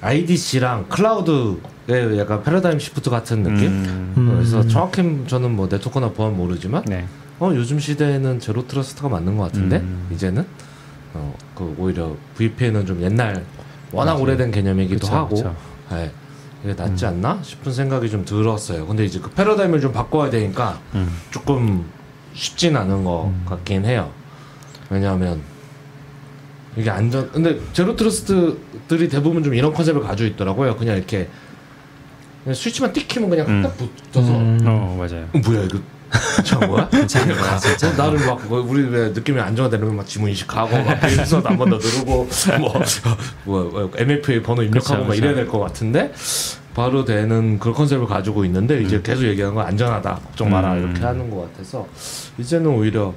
IDC랑 클라우드의 약간 paradigm shift 같은 느낌? 음. 음. 그래서 정확히 저는 뭐 네트워크나 보안 모르지만 네. 어 요즘 시대에는 zero trust가 맞는 것 같은데 음. 이제는 어 그 오히려 VPN은 좀 옛날 워낙 맞아요. 오래된 개념이기도 그쵸, 하고 그쵸. 예, 이게 낫지 않나 싶은 생각이 좀 들었어요. 근데 이제 그 패러다임을 좀 바꿔야 되니까 음. 조금 쉽진 않은 것 같긴 해요. 왜냐하면 이게 안전 근데 제로 트러스트들이 대부분 좀 이런 컨셉을 가지고 있더라고요. 그냥 이렇게 그냥 스위치만 띡 키면 그냥 음. 딱 붙어서 음. 어 맞아요. 어, 뭐야 이거 괜찮은 거야? 괜찮은 거야 진짜 나를 막 그거 우리 왜 느낌이 안정화되면 막 지문 인식하고 막 그래서 한번 더 누르고 뭐, 뭐, 뭐 MFA 번호 입력하고 그쵸, 막 이래야. 될 것 같은데 바로 되는 그런 컨셉을 가지고 있는데 이제 계속 얘기하는 건 안전하다 걱정 마라 음. 이렇게 하는 것 같아서 이제는 오히려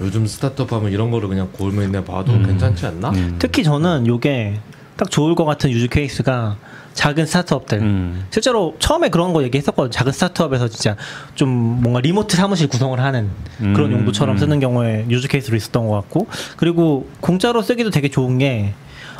요즘 스타트업 하면 이런 거를 그냥 골면내 봐도 괜찮지 않나? 음. 특히 저는 요게 딱 좋을 것 같은 use case가 작은 스타트업들. 음. 실제로 처음에 그런 거 얘기했었거든요. 작은 스타트업에서 진짜 좀 뭔가 remote 사무실 구성을 하는 그런 음, 용도처럼 음. 쓰는 경우에 use case로 있었던 것 같고 그리고 공짜로 쓰기도 되게 좋은 게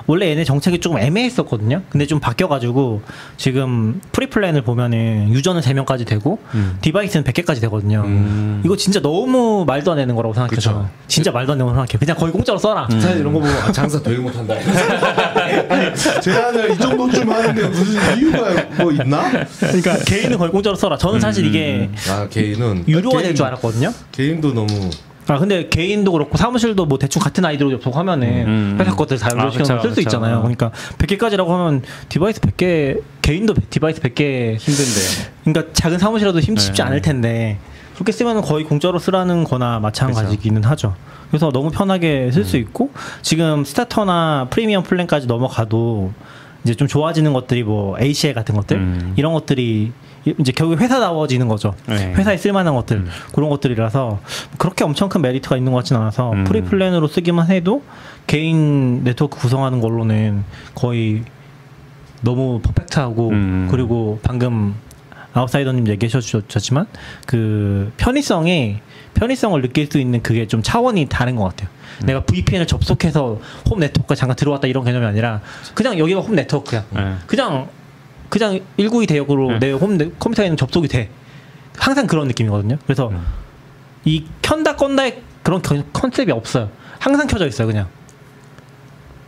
원래 얘네 정책이 조금 애매했었거든요. 근데 좀 바뀌어가지고 지금 free plan을 보면은 user는 3명까지 되고 음. device는 100개까지 되거든요. 음. 이거 진짜 너무 말도 안 되는 거라고 생각해요. 그쵸. 저는. 진짜 말도 안 되는 거라고 생각해요. 그냥 거의 공짜로 써라. 사실 이런 거 보면 아, 장사 되게 못한다. 제한을 이 정도쯤 하는데 무슨 이유가 뭐 있나? 그러니까 개인은 거의 공짜로 써라. 저는 사실 이게 아 개인은 유료화 될 개인- 줄 알았거든요. 개인도 너무 아 근데 개인도 그렇고 사무실도 뭐 대충 같은 아이디로 접속하면은 음. 회사 것들 다 아, 연결시켜서 그쵸, 쓸수 그쵸. 있잖아요. 그러니까 100개까지라고 하면 device 100개 개인도 device 100개 힘든데. 그러니까 작은 사무실에도 힘 쉽지 네. 않을 텐데 그렇게 쓰면 거의 공짜로 쓰라는 거나 마찬가지기는 하죠. 그래서 너무 편하게 쓸수 음. 있고 지금 starter나 premium plan까지 넘어가도 이제 좀 좋아지는 것들이 뭐 ACL 같은 것들 음. 이런 것들이 이제 결국 회사다워지는 거죠. 네. 회사에 쓸만한 것들 그런 것들이라서 그렇게 엄청 큰 메리트가 있는 것 같진 않아서 음. free plan으로 쓰기만 해도 개인 네트워크 구성하는 걸로는 거의 너무 perfect하고 음. 그리고 방금 아웃사이더님 얘기해 주셨지만 그 편의성이 편의성을 느낄 수 있는 그게 좀 차원이 다른 것 같아요. 음. 내가 VPN을 접속해서 홈 네트워크에 잠깐 들어왔다 이런 개념이 아니라 그냥 여기가 홈 네트워크야. 네. 그냥 그냥 192 대역으로 네. 내홈 컴퓨터에는 접속이 돼. 항상 그런 느낌이거든요. 그래서 음. 이 켠다 끈다의 그런 컨- 컨셉이 없어요. 항상 켜져 있어요, 그냥.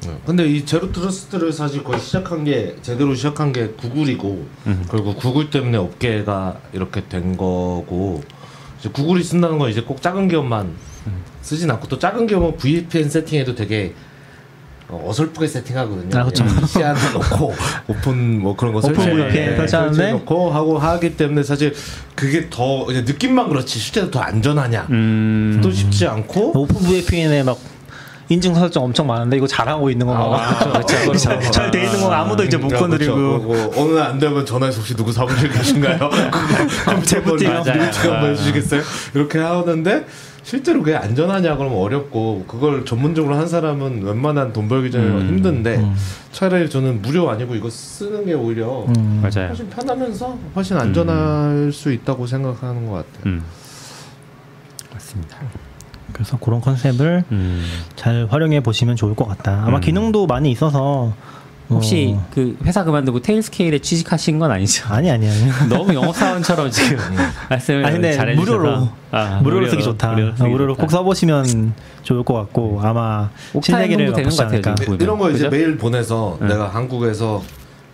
네. 근데 이 zero trust를 사실 거의 시작한 게 제대로 시작한 게 구글이고 그리고 구글 때문에 업계가 이렇게 된 거고 이제 구글이 쓴다는 건 이제 꼭 작은 기업만 쓰진 않고 또 작은 기업은 VPN 세팅해도 되게 어, 어설프게 세팅하거든요. 아, 그쵸. 시안 넣고 오픈 뭐 그런 거 설치해? 설치해 놓고 하고 하기 때문에 사실 그게 더 이제 느낌만 그렇지 실제로 더 안전하냐 음. 또 쉽지 않고 OpenVPN에 막 인증 설정 엄청 많은데 이거 잘하고 있는 거 아, 막. 잘돼 있는 거 아무도 이제 못 야, 건드리고. 그렇죠. 그거 어느 날 안 되면 전화해서 혹시 누구 사무실 계신가요? 재부팅. 뮤트 한번. 해주시겠어요? 이렇게 하는데 실제로 그게 안전하냐 그러면 어렵고 그걸 전문적으로 한 사람은 웬만한 돈 벌기 전에 음. 힘든데 차라리 저는 무료 아니고 이거 쓰는 게 오히려 음. 맞아요. 훨씬 편하면서 훨씬 안전할 수 있다고 생각하는 것 같아요. 음. 맞습니다. 그래서 그런 컨셉을 음. 잘 활용해 보시면 좋을 것 같다. 아마 음. 기능도 많이 있어서 혹시 어, 그 회사 그만두고 테일스케일에 취직하신 건 아니죠? 아니 아니 아니. 너무 영업 사원처럼 지금 말씀을 아니 근데 잘해 주셔서 무료로 아, 무료로 쓰기 좋다. 무료로 쓰기 무료로 좋다. 꼭 써보시면 좋을 것 같고 아마 신세계를 되는 것 같아요. 지금. 이런 거 이제 그죠? 메일 보내서 응. 내가 한국에서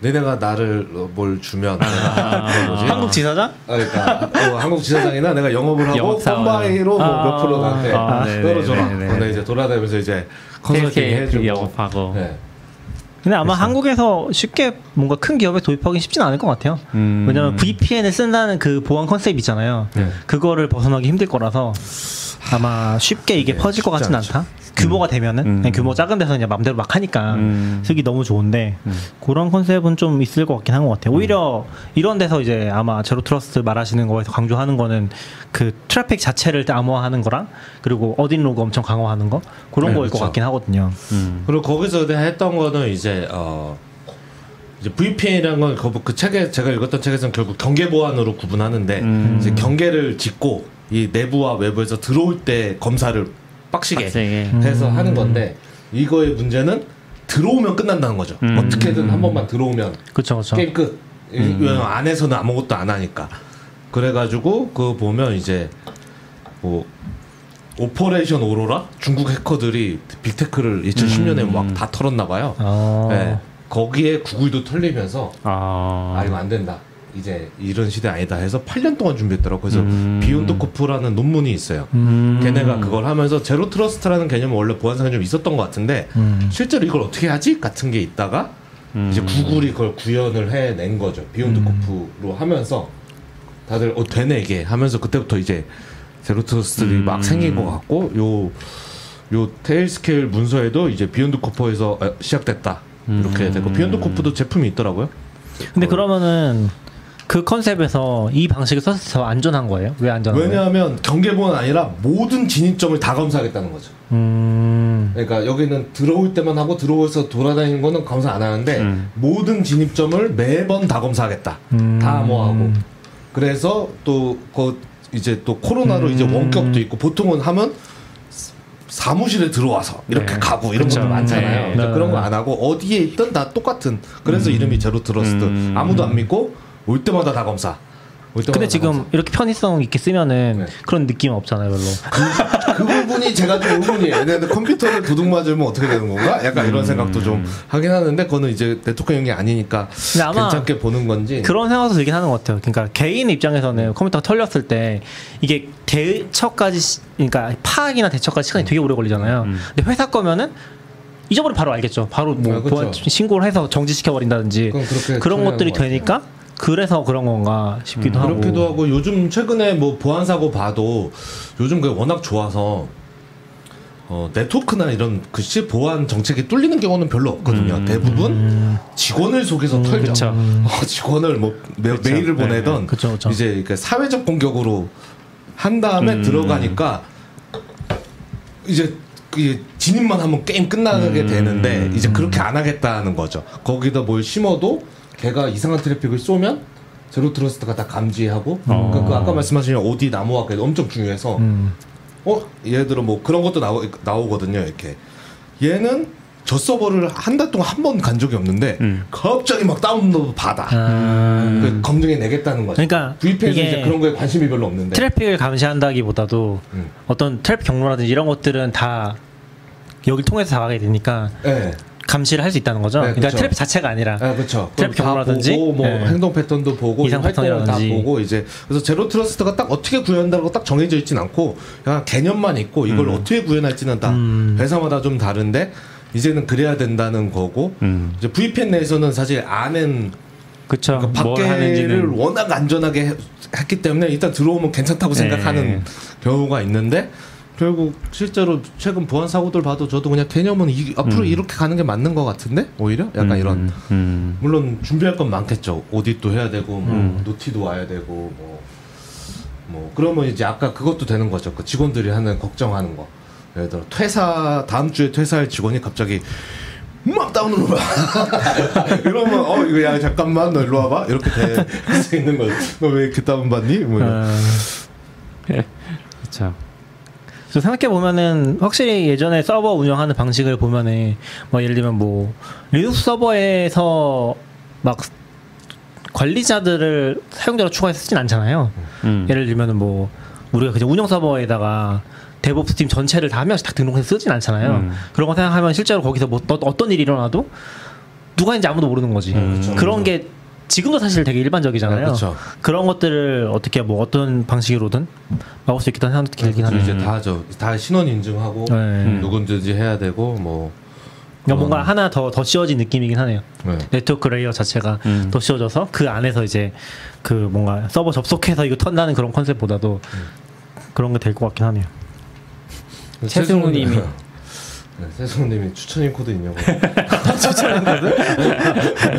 너네가 나를 어, 뭘 주면 내가 그 뭐지? 한국 지사장? 아, 그러니까 어, 한국 지사장이나 내가 영업을 하고 뭐몇 아, 프로 나한테 아, 네네, 떨어져라. 네네. 근데 이제 돌아다니면서 이제 컨설팅 테일스케일 해주고. 영업하고 네. 근데 아마 한국에서 쉽게 뭔가 큰 기업에 도입하기 쉽진 않을 것 같아요. 음. 왜냐면 VPN을 쓴다는 그 보안 컨셉 있잖아요. 네. 그거를 벗어나기 힘들 거라서 아마 쉽게 이게 네, 퍼질 것 같진 않죠. 않다. 규모가 되면은 음. 규모 작은 데서 그냥 맘대로 막 하니까 음. 쓰기 너무 좋은데 음. 그런 컨셉은 좀 있을 것 같긴 한 것 같아요. 오히려 이런 데서 이제 아마 zero trust 말하시는 거에서 강조하는 거는 그 트래픽 자체를 암호화하는 거랑 그리고 어딘 로그 엄청 강화하는 거 그런 네, 거일 것 그쵸. 같긴 하거든요. 음. 그리고 거기서 내가 했던 거는 이제 어 이제 VPN이라는 건 그, 그 책에 제가 읽었던 책에서는 결국 경계 보안으로 구분하는데 음. 이제 경계를 짓고 이 내부와 외부에서 들어올 때 검사를 빡시게 빡세게. 해서 하는 건데 이거의 문제는 들어오면 끝난다는 거죠. 음. 어떻게든 한 번만 들어오면 그렇죠, 그렇죠. 게임 끝. 음. 안에서는 아무것도 안 하니까. 그래가지고 그거 보면 이제 뭐 Operation Aurora 중국 해커들이 빅테크를 2010년에 음. 막다 털었나 봐요. 어. 네. 거기에 구글도 털리면서 아, 아 이거 안 된다. 이제 이런 시대 아니다 해서 8년 동안 준비했더라고. 그래서 음. BeyondCorp라는 논문이 있어요. 음. 걔네가 그걸 하면서 zero trust라는 개념은 원래 보안상에 좀 있었던 것 같은데 음. 실제로 이걸 어떻게 하지 같은 게 있다가 음. 이제 구글이 그걸 구현을 해낸 거죠. BeyondCorp로 하면서 다들 어 되네 이게 하면서 그때부터 이제 zero trust들이 음. 막 생긴 것 같고 요 요 Tailscale 문서에도 이제 BeyondCorp에서 아, 시작됐다 이렇게 음. 되고 BeyondCorp도 제품이 있더라고요. 근데 어. 그러면은 그 컨셉에서 이 방식을 써서 더 안전한 거예요? 왜 안전한 거예요? 왜냐하면 경계보안 아니라 모든 진입점을 다 검사하겠다는 거죠. 음. 그러니까 여기는 들어올 때만 하고 들어오서 돌아다니는 거는 검사 안 하는데 음. 모든 진입점을 매번 다 검사하겠다. 음. 다 암호화하고. 그래서 또 그 이제 또 코로나로 음. 이제 원격도 있고 보통은 하면 사무실에 들어와서 이렇게 네. 가고 이런 그쵸. 것도 많잖아요. 네. 네. 그런 거 안 하고 어디에 있든 다 똑같은. 그래서 이름이 zero trust. 음. 아무도 안 믿고 올 때마다 다 검사. 올 때마다 근데 다 지금 검사. 이렇게 편의성 있게 쓰면은 네. 그런 느낌 없잖아요, 별로. 그 부분이 제가 좀 의문이에요. 근데 컴퓨터를 도둑 맞으면 어떻게 되는 건가? 약간 이런 생각도 좀 하긴 하는데 그거는 이제 네트워크용이 아니니까 괜찮게 보는 건지. 그런 생각도 들긴 하는 것 같아요. 그러니까 개인 입장에서는 컴퓨터가 털렸을 때 이게 대처까지 시- 그러니까 파악이나 대처까지 시간이 되게 오래 걸리잖아요. 음. 근데 회사 거면은 잊어버리면 바로 알겠죠. 바로 뭐 아. 보안 신고를 해서 정지시켜 버린다든지 그런 것들이. 되니까 그래서 그런 건가 싶기도 하고. 그렇기도 하고 요즘 최근에 뭐 보안 사고 봐도 요즘 그게 워낙 좋아서 어, 네트워크나 이런 글씨 보안 정책이 뚫리는 경우는 별로 없거든요. 음. 대부분 직원을 속여서 털죠. 그쵸. 어, 직원을 뭐 메. 메일을 네, 보내던 네. 그쵸, 그쵸. 이제 그 사회적 공격으로 한 다음에 음. 들어가니까 이제 그 진입만 하면 게임 끝나게 음. 되는데 이제 그렇게 안 하겠다는 거죠. 거기다 뭘 심어도 걔가 이상한 traffic을 쏘면 zero trust가 다 감지하고 어. 그러니까 그 아까 말씀하신 어디 나무가 엄청 중요해서 음. 어 얘들은 뭐 그런 것도 나오, 나오거든요 이렇게 얘는 저 서버를 한 달 동안 한 번 간 적이 없는데 음. 갑자기 막 다운로드 받아. 아, 그 검증해 내겠다는 거죠. 그러니까 VPN은 이제 그런 거에 관심이 별로 없는데. 트래픽을 감시한다기보다도 음. 어떤 트래픽 경로라든지 이런 것들은 다 여기를 통해서 나가게 되니까 네. 감시를 할 수 있다는 거죠. 네, 그러니까. 트래픽 자체가 아니라 아, 그렇죠. 다 경로라든지, 보고 뭐 네. 행동 패턴도 보고 이상 활동을 다 패턴이라든지. 보고 이제 그래서 zero trust가 딱 어떻게 구현한다고 딱 정해져 있진 않고 그냥 개념만 있고 이걸 어떻게 구현할지는 다 음. 회사마다 좀 다른데 이제는 그래야 된다는 거고 음. 이제 VPN 내에서는 사실 아는 그쵸. 그러니까 뭘 밖에를 워낙 안전하게 해- 했기 때문에 일단 들어오면 괜찮다고 네. 생각하는 경우가 있는데 결국 실제로 최근 보안 사고들 봐도 저도 그냥 개념은 이, 앞으로 음. 이렇게 가는 게 맞는 것 같은데? 오히려? 약간 음, 이런. 음. 물론 준비할 건 많겠죠. audit도 해야 되고 뭐 음. noti도 와야 되고 뭐, 뭐 그러면 이제 아까 그것도 되는 거죠. 그 직원들이 하는 걱정하는 거. 예를 들어 퇴사 다음 주에 퇴사할 직원이 갑자기 막 다운로드 받아 이러면 어 이거 야 잠깐만. 너 일로 와봐. 이렇게 될 수 있는 거지 너왜 이렇게 다운 받니? 뭐 이런. 아. 좀 생각해 보면은 확실히 예전에 서버 운영하는 방식을 보면은 뭐 예를 들면 뭐 리눅스 서버에서 막 관리자들을 사용자로 추가해서 쓰진 않잖아요. 음. 예를 들면은 뭐 우리가 그냥 운영 서버에다가 DevOps 팀 전체를 다 한 명씩 다 등록해서 쓰진 않잖아요. 음. 그런 거 생각하면 실제로 거기서 뭐 또- 어떤 일이 일어나도 누가 인지 아무도 모르는 거지. 음, 그쵸. 그런 게 지금도 사실 되게 일반적이잖아요. 아, 그쵸. 그런 것들을 어떻게 뭐 어떤 방식으로든 막을 수 있겠다는 생각도 들긴 그리고 하네요. 이제 다저다 신원 인증하고 네. 누군지 해야 되고 뭐 그러니까 뭔가 하나 더 더 씌워진 느낌이긴 하네요. 네. 네트워크 layer 자체가 음. 더 씌워져서 그 안에서 이제 그 뭔가 서버 접속해서 이거 턴다는 그런 컨셉보다도 그런 게 될 것 같긴 하네요. 최승우님이. 네, 최승우님이 추천인 코드 있냐고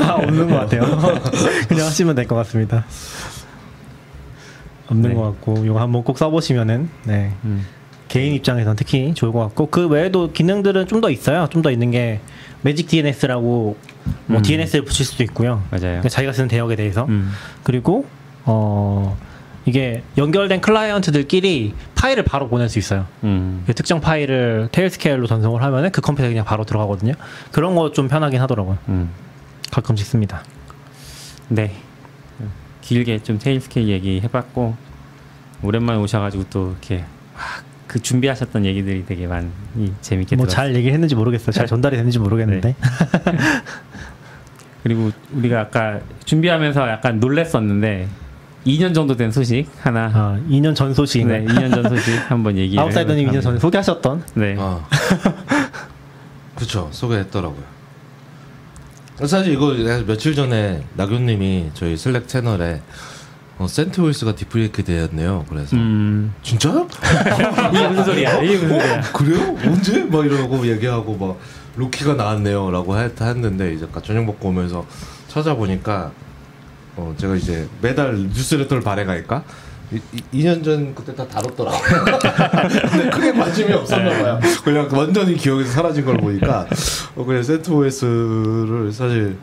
아, 없는 것 같아요. 그냥 하시면 될 것 같습니다. 없는 네. 것 같고 이거 한번 꼭 써보시면은 네. 음. 개인 입장에서는 특히 좋을 것 같고 그 외에도 기능들은 좀 더 있어요. 좀 더 있는 게 Magic DNS라고 뭐 음. DNS를 붙일 수도 있고요. 맞아요. 자기가 쓰는 대역에 대해서 음. 그리고 어 이게 연결된 클라이언트들끼리 파일을 바로 보낼 수 있어요. 음. 그 특정 파일을 Tailscale로 전송을 하면은 그 컴퓨터에 그냥 바로 들어가거든요. 그런 거 좀 편하긴 하더라고요. 음. 가끔씩 씁니다. 네. 길게 좀 Tailscale 얘기 해봤고 오랜만에 오셔가지고 또 이렇게 막그 준비하셨던 얘기들이 되게 많이 재밌게 뭐. 잘 얘기했는지 모르겠어요. 잘 전달이 됐는지 모르겠는데. 그리고 우리가 아까 준비하면서 약간 놀랬었는데 2년 정도 된 소식 하나. 아, 2년 전 네, 소식인가요? 2년 전 소식 한번 얘기를 아웃사이더님 2년 해볼까 전에 소개하셨던 네. 아. 그쵸 소개했더라고요 사실 이거 며칠 전에 나교님이 저희 슬랙 채널에 어, 센트보이스가 디플레이크 되었네요 그래서 음. 진짜요? 이게 무슨 소리야? 이게 무슨 소리야? 어, 그래요? 언제? 막 이러고 얘기하고 막 로키가 나왔네요라고 했- 했는데 이제 아까 저녁 먹고 오면서 찾아보니까 어 제가 이제 매달 뉴스레터를 발행하니까 이, 이, 2년 전 그때 다 다뤘더라고요. 근데 크게 관심이 없었나 봐요. 그냥 완전히 기억에서 사라진 걸 보니까 어, 그냥 센트오에스를 사실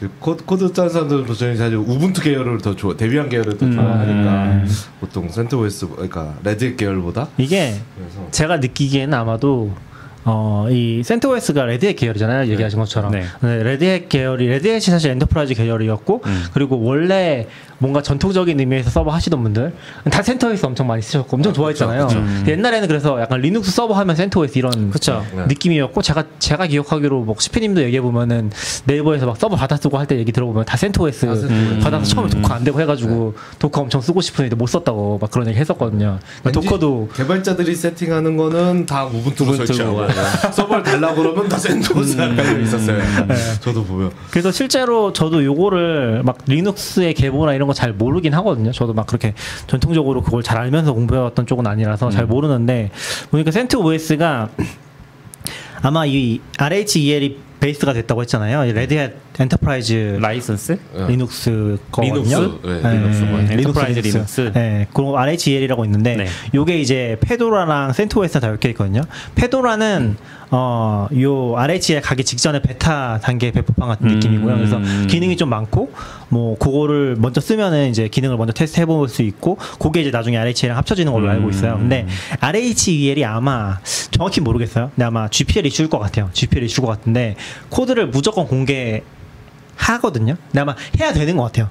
그 코드, 코드 짠 사람들도 저는 사실 Ubuntu 계열을 더 좋아 Debian 계열을 더 음. 좋아하니까 보통 CentOS 그러니까 Red Hat 계열보다 이게 제가 느끼기에는 아마도 어, 이 CentOS가 Red Hat 계열이잖아요. 얘기하신 것처럼. 네. 네, Red Hat 계열이, Red Hat이 사실 enterprise 계열이었고, 음. 그리고 원래 뭔가 전통적인 의미에서 서버 하시던 분들, 다 CentOS 엄청 많이 쓰셨고, 엄청 아, 좋아했잖아요. 그쵸, 그쵸. 근데 옛날에는 그래서 약간 리눅스 서버 하면 CentOS 이런 그쵸. 네. 느낌이었고, 제가, 제가 기억하기로 뭐, 시피님도 얘기해보면은 네이버에서 막 서버 받아 쓰고 할 때 얘기 들어보면 다 CentOS 다 CentOS. 받아서 처음에 음. Docker 안 되고 해가지고, Docker 엄청 쓰고 싶은데 못 썼다고 막 그런 얘기 했었거든요. 왠지 Docker도 개발자들이 세팅하는 거는 다 Ubuntu로 Ubuntu, 설치하고. 서버를 달라 그러면 다 음. 깔려 있었어요. 저도 보면 그래서 실제로 저도 요거를 막 리눅스의 계보나 이런 거 잘 모르긴 하거든요. 저도 막 그렇게 전통적으로 그걸 잘 알면서 공부해왔던 쪽은 아니라서 잘 모르는데 보니까 CentOS가 아마 이 RHEL이 베이스가 됐다고 했잖아요. 이 Red Hat Enterprise 라이선스? 예. 리눅스 거거든요. 리눅스, 네, 리눅스 뭐 enterprise 리눅스. 네, 그리고 RHEL이라고 있는데 네. 요게 이제 Fedora랑 CentOS에서 다 엮여 있거든요. Fedora는 어, 요 RHEL 가기 직전에 베타 단계 배포판 같은 음. 느낌이고요. 그래서 기능이 좀 많고 뭐 그거를 먼저 쓰면은 이제 기능을 먼저 테스트 해볼 수 있고 그게 이제 나중에 RHEL이랑 합쳐지는 걸로 알고 있어요. 근데 RHEL이 아마 정확히 모르겠어요. 근데 아마 GPL 이슈일 것 같아요. GPL 이슈일 것 같은데 코드를 무조건 공개 하거든요. 근데 아마 해야 되는 것 같아요.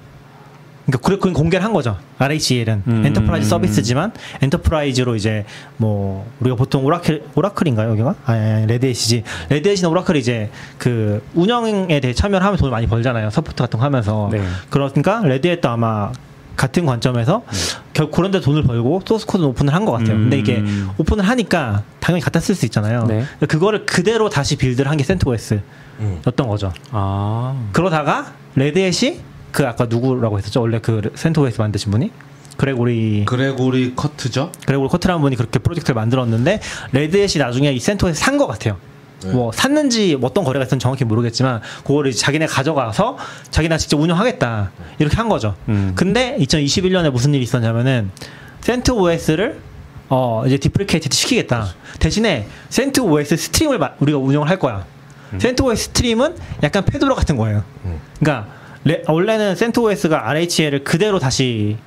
그러니까 그건 공개를 한 거죠. RHEL은 음. enterprise 서비스지만 enterprise로 이제 뭐 우리가 보통 Oracle Oracle인가요 여기가? 아니, 아니 레드햇이지. 레드햇이나 오라클이 이제 그 운영에 대해 참여를 하면 돈을 많이 벌잖아요. support 같은 거 하면서. 네. 그러니까 레드햇도 아마 같은 관점에서 결국 그런 데 돈을 벌고 소스 코드는 오픈을 한 것 같아요. 근데 이게 음. 오픈을 하니까 당연히 갖다 쓸 수 있잖아요. 네. 그거를 그대로 다시 빌드를 한 게 CentOS였던 음. 거죠. 아. 그러다가 Red Hat이 그 아까 누구라고 했었죠? 원래 그 CentOS 만드신 분이 그레고리 그레고리 커트죠. 그레고리 커트라는 분이 그렇게 프로젝트를 만들었는데 Red Hat이 나중에 이 CentOS 산것 같아요. 네. 뭐 샀는지 어떤 거래가 있었는지 정확히 모르겠지만 그거를 자기네 가져가서 자기네 직접 운영하겠다 이렇게 한 거죠. 음. 근데 2021년에 무슨 일이 있었냐면은 CentOS를 어 이제 deprecate 시키겠다. 대신에 CentOS Stream을 마- 우리가 운영을 할 거야. CentOS Stream은 약간 Fedora 같은 거예요. 음. 그러니까 레- 원래는 CentOS가 RHEL을 그대로 다시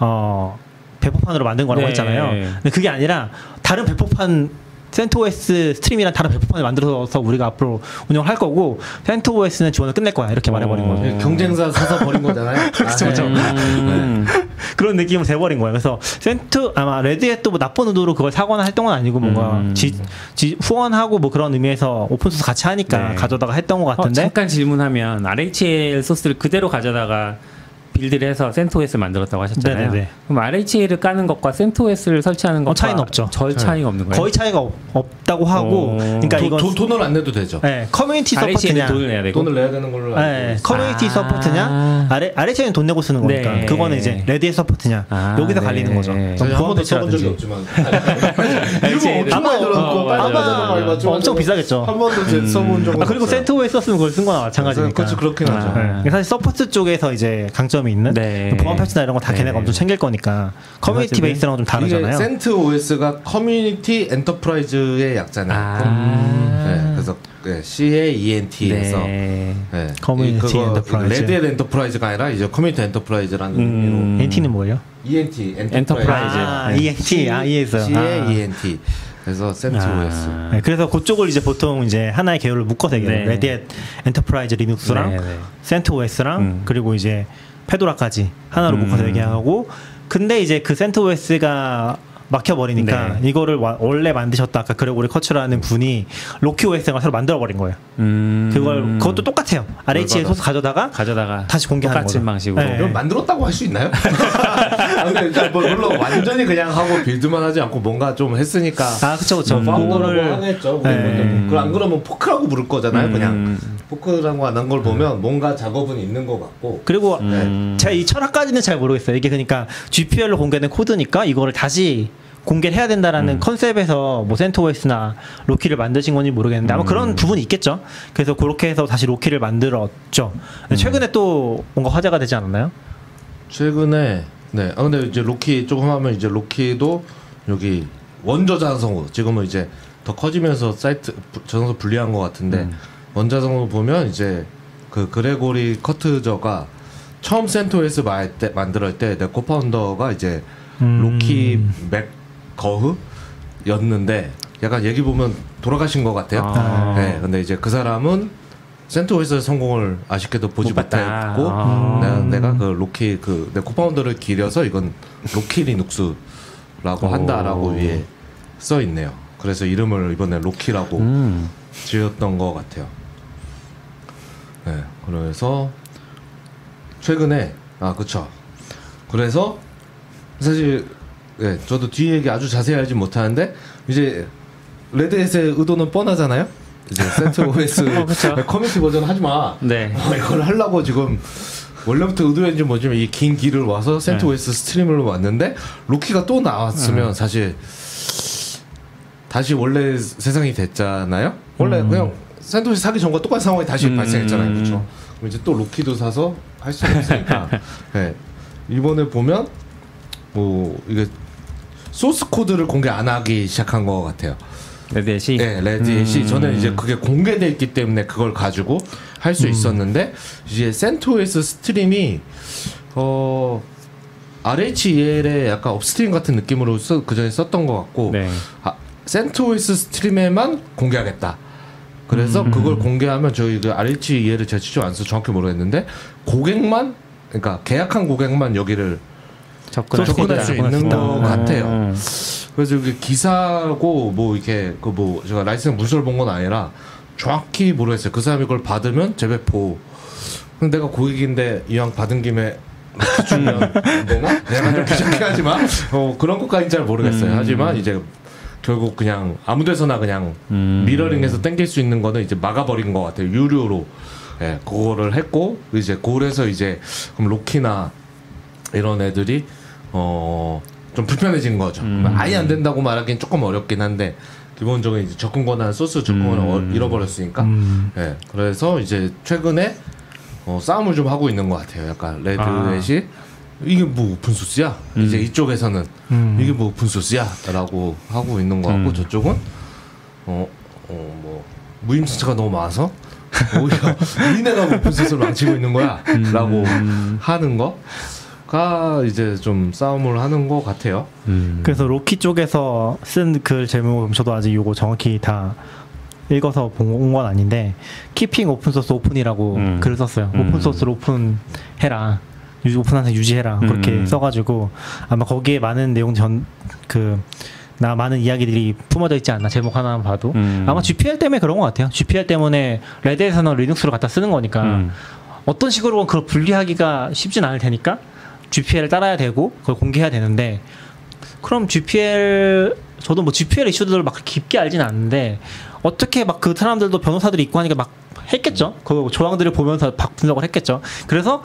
어 배포판으로 만든 거라고 네. 했잖아요. 근데 그게 아니라 다른 배포판 CentOS Stream이랑 다른 배포판을 만들어서 우리가 앞으로 운영을 할 거고 CentOS는 지원을 끝낼 거야 이렇게 말해버린 어. 예, 경쟁사 사서 버린 거잖아요. 그쵸, 아, 그쵸. 음. 그런 느낌으로 돼버린 거예요. 그래서 Cent 아마 Red Hat도 뭐 나쁜 의도로 그걸 사거나 했던 건 아니고 뭔가 음. 지, 지- 후원하고 뭐 그런 의미에서 오픈 소스 같이 하니까 네. 가져다가 했던 것 어, 같은데 잠깐 질문하면 RHEL 소스를 그대로 가져다가 build를 해서 CentOS를 만들었다고 하셨잖아요. 네네네. 그럼 RHEL을 까는 것과 CentOS를 설치하는 것과 차이는 없죠. 절 차이가 없는 거예요. 거의 차이가 없, 다고 하고 어. 그러니까 도, 이건 도, 돈을 안 내도 되죠. 네, 커뮤니티 RHEL은 서포트냐 돈을 내야 되고. 돈을 내야 되는 걸로 알고 네. 커뮤니티 아. support냐 RHEL RHEL은 돈 내고 쓰는 거니까 네. 그거는 이제 Red Hat의 support냐 아, 여기서 네. 갈리는 거죠. 저희 저희 한 보안 번도 써본 적이 패치라든지. 없지만 어, 맞아. 자전 많이 맞죠. 엄청 비싸겠죠. 한 번도 제 써본 적은 아, 그리고. CentOS 썼으면 그걸 쓴 거나 마찬가지니까. 그렇죠 그렇긴 하죠. 아. 네. 사실 support 쪽에서 이제 강점이 있는 네. 보안 패치나 이런 거다 네. 걔네가 엄청 챙길 거니까 community base랑 좀 다르잖아요. 이게 Cent OS가 Community Enterprise의 약자네요. 아. 네, 그래서 네, C ENT에서 네. 네. Community Enterprise. Red Hat Enterprise가 아니라 이제 Community Enterprise라는 음. 의미로 ENT는 뭐예요? ENT Enterprise. 아, 네. ENT 아 이해했어요. C ENT 그래서 CentOS 아. 네, 그래서 그쪽을 이제 보통 이제 하나의 계열을 묶어서 얘기해요. 네. Red Hat Enterprise Linux랑 네, 네. CentOS랑 음. 그리고 이제 Fedora까지 하나로 음. 묶어서 얘기하고 근데 이제 그 CentOS가 막혀버리니까 네. 이거를 와- 원래 만드셨다 아까 그레고리 커츠라는 분이 Rocky OS가 새로 만들어버린 거예요. 음. 그걸 그것도 똑같아요. 열받아. 소스 가져다가 가져다가 다시 공개하는 똑같은 거죠. 방식으로. 네. 이건 만들었다고 할 수 있나요? 아, 일단 뭐 물론 완전히 그냥 하고 build만 하지 않고 뭔가 좀 했으니까 아 그쵸 그쵸. founder라고 그거를 하겠죠. 네. 네. 그걸 안 그러면 fork라고 부를 거잖아요. 음. 그냥 fork라고 안 한 걸 보면 뭔가 작업은 있는 것 같고. 그리고 음. 제가 이 철학까지는 잘 모르겠어요. 이게 그러니까 GPL로 공개된 코드니까 이거를 다시 공개를 해야 된다라는 음. 컨셉에서 뭐 CentOS나 Rocky를 만드신 건지 모르겠는데 아마 음. 그런 부분이 있겠죠. 그래서 그렇게 해서 다시 Rocky를 만들었죠. 음. 최근에 또 뭔가 화제가 되지 않았나요? 최근에 네. 아 근데 이제 Rocky 조금 하면 이제 Rocky도 여기 원저장소 지금은 이제 더 커지면서 사이트 부- 저장소 분리한 것 같은데 음. 원저장소 보면 이제 그 그레고리 커트저가 처음 CentOS 말 때, 만들었을 때 내 co-founder가 이제 음. Rocky 맥 거흐였는데 약간 얘기 보면 돌아가신 것 같아요. 아. 네, 근데 이제 그 사람은 CentOS 성공을 아쉽게도 보지 못. 못했고 아. 내가, 내가 그 Rocky 그 내 co-founder를 기려서 이건 Rocky Linux라고 오. 한다라고 위에 써 있네요. 그래서 이름을 이번에 Rocky라고 음. 지었던 것 같아요. 네, 그래서 최근에 아 그쵸. 그래서 사실 네, 저도 뒤 얘기 아주 자세히 알지 못하는데 이제 Red Hat의 의도는 뻔하잖아요. 이제 CentOS 어. 커뮤니티 버전 하지 마. 네. 어, 이걸 하려고 지금 원래부터 의도했는지 뭐지만 이 긴 길을 와서 센트 네. OS 스트리머로 왔는데 Rocky가 또 나왔으면 사실 다시 원래 세상이 됐잖아요. 원래 음. 그냥 OS 사기 전과 똑같은 상황이 다시 음. 발생했잖아요. 그렇죠. 그럼 이제 또 Rocky도 사서 할 수는 없으니까. 네. 이번에 보면 뭐 이게 소스 코드를 공개 안 하기 시작한 것 같아요. 레드햇이 네, 레드햇이 음. 저는 이제 그게 공개돼 있기 때문에 그걸 가지고 할 음. 수 있었는데 이제 CentOS Stream이 어 RHEL의 약간 upstream 같은 느낌으로 써, 그 전에 썼던 것 같고 네. 아, CentOS Stream에만 공개하겠다. 그래서 음. 그걸 공개하면 저희 그 RHEL을 제가 직접 안 써서 정확히 모르겠는데 고객만 그러니까 계약한 고객만 여기를 접근할, 접근할 수 있다. 있는 것 음. 같아요. 그래서 이게 기사고 뭐 이렇게 그 뭐 제가 라이센스 문서를 본 건 아니라 정확히 모르겠어요. 그 사람이 그걸 받으면 재배포. 근데 내가 고객인데 이왕 받은 김에 주면 안 되나? 내가 좀 귀찮게 하지만 어 그런 것까지는 잘 모르겠어요. 음. 하지만 이제 결국 그냥 아무 데서나 그냥 음. 미러링해서 땡길 수 있는 거는 이제 막아버린 것 같아요. 유료로 예, 그거를 했고 이제 그래서 이제 그럼 로키나 이런 애들이 어 좀 불편해진 거죠. 음. 아예 안 된다고 말하기는 조금 어렵긴 한데 기본적으로 이제 접근 권한 소스 접근 권한 음. 을 잃어버렸으니까. 음. 예. 그래서 이제 최근에 어, 싸움을 좀 하고 있는 것 같아요. 약간 레드햇이 이게 뭐 오픈 소스야? 음. 이제 이쪽에서는 음. 이게 뭐 오픈 소스야?라고 하고 있는 것 같고 음. 저쪽은 어 어 뭐 무임승차가 너무 많아서 오히려 니네가 오픈 소스를 망치고 있는 거야?라고 음. 하는 거 가 이제 좀 싸움을 하는 것 같아요. 음. 그래서 Rocky 쪽에서 쓴 글 제목 저도 아직 요거 정확히 다 읽어서 본 건 아닌데 Keeping Open Source Open이라고 음. 글을 썼어요. 음. 오픈 소스를 오픈해라. 유- 오픈 항상 유지해라. 그렇게 음. 써가지고 아마 거기에 많은 내용 전 그 나 많은 이야기들이 품어져 있지 않나 제목 하나만 봐도 음. 아마 GPL 때문에 그런 것 같아요. GPL 때문에 레드에서는 리눅스로 갖다 쓰는 거니까 음. 어떤 식으로 그걸 분리하기가 쉽진 않을 테니까 GPL을 따라야 되고 그걸 공개해야 되는데 그럼 GPL 저도 뭐 GPL 이슈들을 막 깊게 알진 않는데 어떻게 막 그 사람들도 변호사들이 있고 하니까 막 했겠죠. 그 조항들을 보면서 박 분석을 했겠죠. 그래서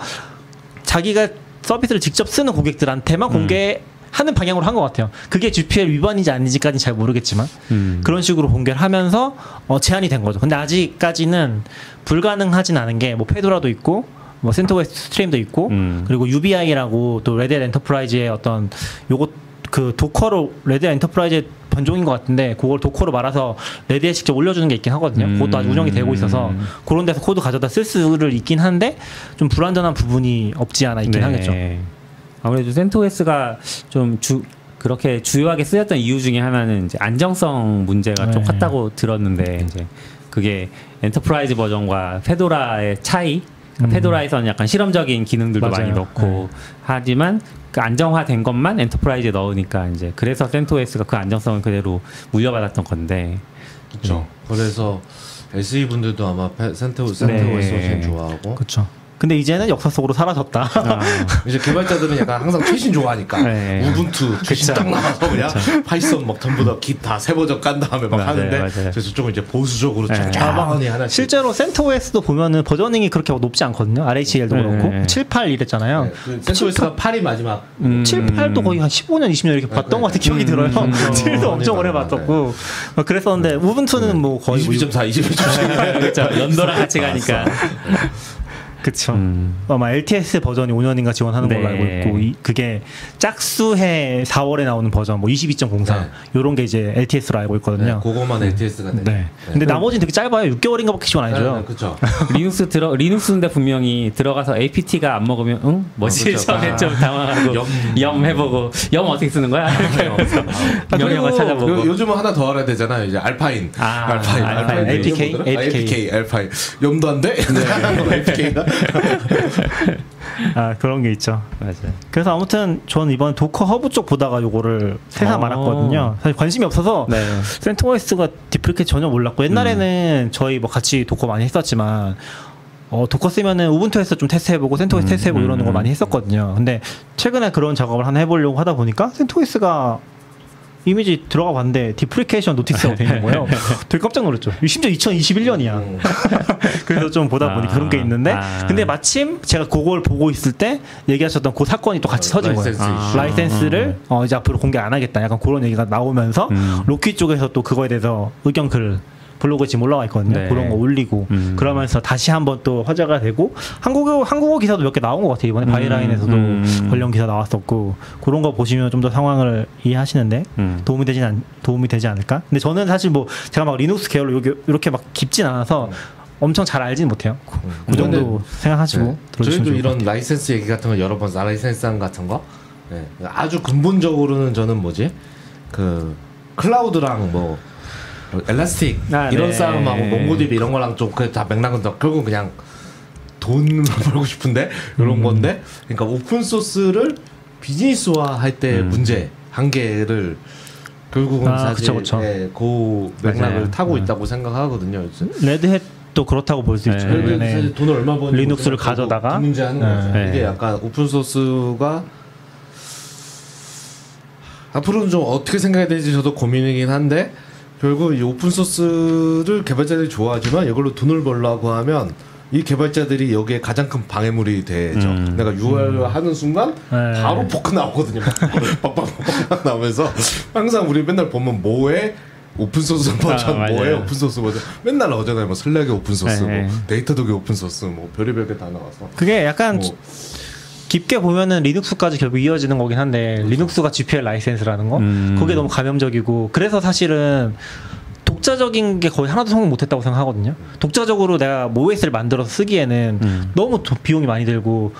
자기가 서비스를 직접 쓰는 고객들한테만 음. 공개하는 방향으로 한 것 같아요. 그게 GPL 위반인지 아닌지까지는 잘 모르겠지만 음. 그런 식으로 공개를 하면서 어, 제한이 된 거죠. 근데 아직까지는 불가능하진 않은 게 뭐 Fedora도 있고 뭐 CentOS Stream도 있고 음. 그리고 UBI라고 또 Red Hat Enterprise의 어떤 요것 그 Docker로 Red Hat Enterprise 변종인 것 같은데 그걸 Docker로 말아서 Red Hat에 직접 올려주는 게 있긴 하거든요. 음. 그것도 아직 운영이 되고 있어서 그런 데서 코드 가져다 쓸 수를 있긴 한데 좀 불완전한 부분이 없지 않아 있긴 네. 하겠죠. 아무래도 CentOS가 좀 주 그렇게 주요하게 쓰였던 이유 중에 하나는 이제 안정성 문제가 좀 네. 컸다고 들었는데 이제 그게 Enterprise 버전과 Fedora의 차이. 그러니까 음. Fedora에서는 약간 실험적인 기능들도 맞아요. 많이 넣고 하지만 그 안정화된 것만 Enterprise에 넣으니까 이제 그래서 CentOS가 그 안정성을 그대로 물려받았던 건데 그렇죠. 그래서 SE 분들도 아마 페- 센터 센터 네. 훨씬 좋아하고 그렇죠. 근데 이제는 역사 속으로 사라졌다. 아, 이제 개발자들은 약간 항상 최신 좋아하니까 네. Ubuntu 최신 그쵸. 딱 나와서 그냥 Python 막 전부 다 기타 세 버전 깐 다음에 막 맞아요, 하는데 맞아요. 그래서 저쪽은 이제 보수적으로 네. 천천히 하나씩 실제로 CentOS도 보면은 버저닝이 그렇게 높지 않거든요. RHEL도 네, 그렇고 네. 7, 8 이랬잖아요. 네, 그 CentOS가 8이 마지막 음. 7, 8도 거의 한 15년, 20년 이렇게 봤던 것 같은 기억이 들어요. 음, 7도 엄청 오래. 봤었고 막 그랬었는데 Ubuntu는 뭐 거의 뭐 22.4, 22.4 그렇죠. 연도랑 같이 가니까. 그쵸. 음. 아마 LTS 버전이 5년인가 지원하는 걸로 네. 알고 있고 이, 그게 짝수해 4월에 나오는 버전 뭐 22.04 네. 요런 게 이제 LTS로 알고 네, 있거든요. 그거만 LTS가 돼. 네. 근데 나머지는 되게 짧아요. 6개월인가밖에 지원 안 해줘요. 그렇죠. 리눅스 들어 리눅스인데 분명히 들어가서 APT가 안 먹으면 응 뭐지 아, 그렇죠. 처음에 아. 좀 당황하고 yum. yum, 해보고 yum 어떻게 쓰는 거야 이렇게 하면서 아, 명령어 그리고 찾아보고 요, 요즘은 하나 더 알아야 되잖아요. 이제 Alpine. 아, Alpine. Alpine. APK? 뭐더라? 아, APK. APK. Alpine. yum도 안 돼? 네. APK가. 아 그런 게 있죠. 맞아요. 그래서 아무튼 저는 이번 Docker Hub 쪽 보다가 요거를 새삼 어. 알았거든요. 사실 관심이 없어서 네. CentOS가 deprecate 전혀 몰랐고 옛날에는 저희 뭐 같이 Docker 많이 했었지만 어, Docker 쓰면은 Ubuntu에서 좀 테스트해보고 CentOS 음, 테스트해보고 음, 이러는 거 음. 많이 했었거든요. 근데 최근에 그런 작업을 하나 해보려고 하다 보니까 CentOS가 이미지 들어가 봤는데 deprecation notice가 돼 있는 거예요. 되게 깜짝 놀랐죠. 심지어 2021년이야. 음. 그래서 좀 보다 보니 아, 그런 게 있는데 아. 근데 마침 제가 그걸 보고 있을 때 얘기하셨던 그 사건이 또 같이 어, 터진 거예요. 라이센스 이슈. 라이센스를 어, 이제 앞으로 공개 안 하겠다. 약간 그런 얘기가 나오면서 음. Rocky 쪽에서 또 그거에 대해서 의견 글을 블로그에 지금 올라와 있거든요. 네. 그런 거 올리고 음. 그러면서 다시 한번 또 화제가 되고 한국어 한국어 기사도 몇 개 나온 것 같아요. 이번에 음. Byline에서도 음. 관련 기사 나왔었고 그런 거 보시면 좀 더 상황을 이해하시는데 음. 도움이 되진 않, 도움이 되지 않을까? 근데 저는 사실 뭐 제가 막 리눅스 계열로 이렇게, 이렇게 막 깊진 않아서 엄청 잘 알지는 못해요. 그, 그 정도 생각하시고 네. 들어주시면 저희도 좋을 것 이런 라이센스 얘기 같은 거 여러 번 라이센스상 같은 거 네. 아주 근본적으로는 저는 뭐지 그 클라우드랑 뭐 Elastic 아, 이런 네. 싸움하고 MongoDB 이런 거랑 좀 그 다 맥락은 다 결국 그냥 돈 벌고 싶은데 이런 음. 건데 그러니까 오픈 소스를 비즈니스화 할때 음. 문제 한계를 결국은 아, 사실 그쵸, 그쵸. 예, 그 맥락을 맞아요. 타고 음. 있다고 생각하거든요. 레드햇도 그렇다고 볼 수 있죠. 네. 그래도 네. 사실 돈을 얼마 버는지 리눅스를 가져다가 그 문제 하는 네. 거죠. 네. 이게 약간 오픈 소스가 앞으로는 좀 어떻게 생각해야 될지 저도 고민이긴 한데 결국 이 오픈 소스를 개발자들이 좋아하지만 이걸로 돈을 벌려고 하면 이 개발자들이 여기에 가장 큰 방해물이 되죠. 음. 내가 유료를 하는 순간 네. 바로 포크 나오거든요. 빡빡빡빡 나오면서 항상 우리 맨날 보면 뭐에 오픈 소스 버전, 맞아요. 뭐에 오픈 소스 버전 맨날 나오잖아요. 뭐 Slack의 오픈 소스, 네. 뭐 Datadog의 오픈 소스, 뭐 별의별 게 다 나와서. 그게 약간 뭐 깊게 보면은 리눅스까지 결국 이어지는 거긴 한데 리눅스가 GPL 라이센스라는 거 음. 그게 너무 감염적이고 그래서 사실은 독자적인 게 거의 하나도 성공 못했다고 생각하거든요. 독자적으로 내가 뭐 OS를 만들어서 쓰기에는 음. 너무 도- 비용이 많이 들고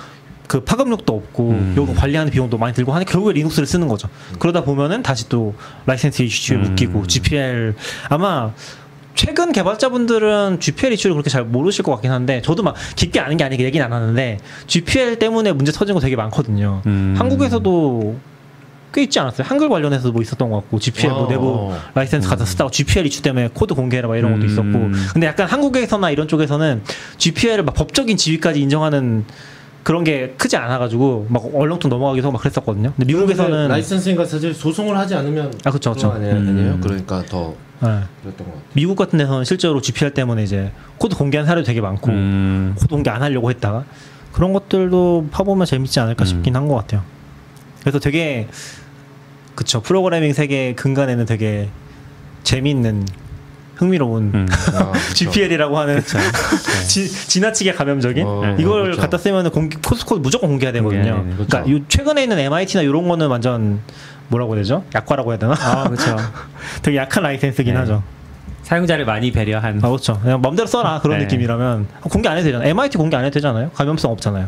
그 파급력도 없고 음. 요거 관리하는 비용도 많이 들고 하니까 결국에 리눅스를 쓰는 거죠. 그러다 보면은 다시 또 라이센스 이슈에 음. 묶이고 GPL 아마 최근 개발자분들은 GPL 이슈를 그렇게 잘 모르실 것 같긴 한데 저도 막 깊게 아는 게 아니게 얘기는 안 하는데 GPL 때문에 문제 터진 거 되게 많거든요. 음. 한국에서도 꽤 있지 않았어요? 한글 관련해서 뭐 있었던 것 같고 GPL 뭐 어. 내부 라이센스 갖다 쓰다가 GPL 이슈 때문에 코드 공개해라 막 이런 것도 음. 있었고 근데 약간 한국에서나 이런 쪽에서는 GPL을 막 법적인 지위까지 인정하는 그런 게 크지 않아가지고 막 얼렁뚱 넘어가기도 하고 막 그랬었거든요. 근데 미국에서는 라이센스인가 사실 소송을 하지 않으면 아, 그쵸, 그쵸. 그거 아니에요? 음. 그러니까 더 네. 그랬던 것 같아요. 미국 같은 데서는 실제로 GPL 때문에 이제 코드 공개한 사례도 되게 많고 음. 코드 공개 안 하려고 했다가 그런 것들도 파보면 재밌지 않을까 음. 싶긴 한것 같아요. 그래서 되게 그쵸 프로그래밍 세계 근간에는 되게 재미있는 흥미로운 음. 아. GPL이라고 하는 지, 지나치게 감염적인 어, 이걸 그쵸. 갖다 쓰면 공개, 소스 코드 무조건 공개해야 되거든요. 공개해야 되네. 그러니까 최근에 있는 MIT나 이런 거는 완전 뭐라고 해야 되죠? 약과라고 해야 되나? 아, 그렇죠. 되게 약한 라이센스긴 네. 하죠. 사용자를 많이 배려한. 아 그렇죠. 그냥 맘대로 써라 그런 네. 느낌이라면 공개 안 해도 되잖아요. MIT 공개 안 해도 되잖아요. 감염성 없잖아요.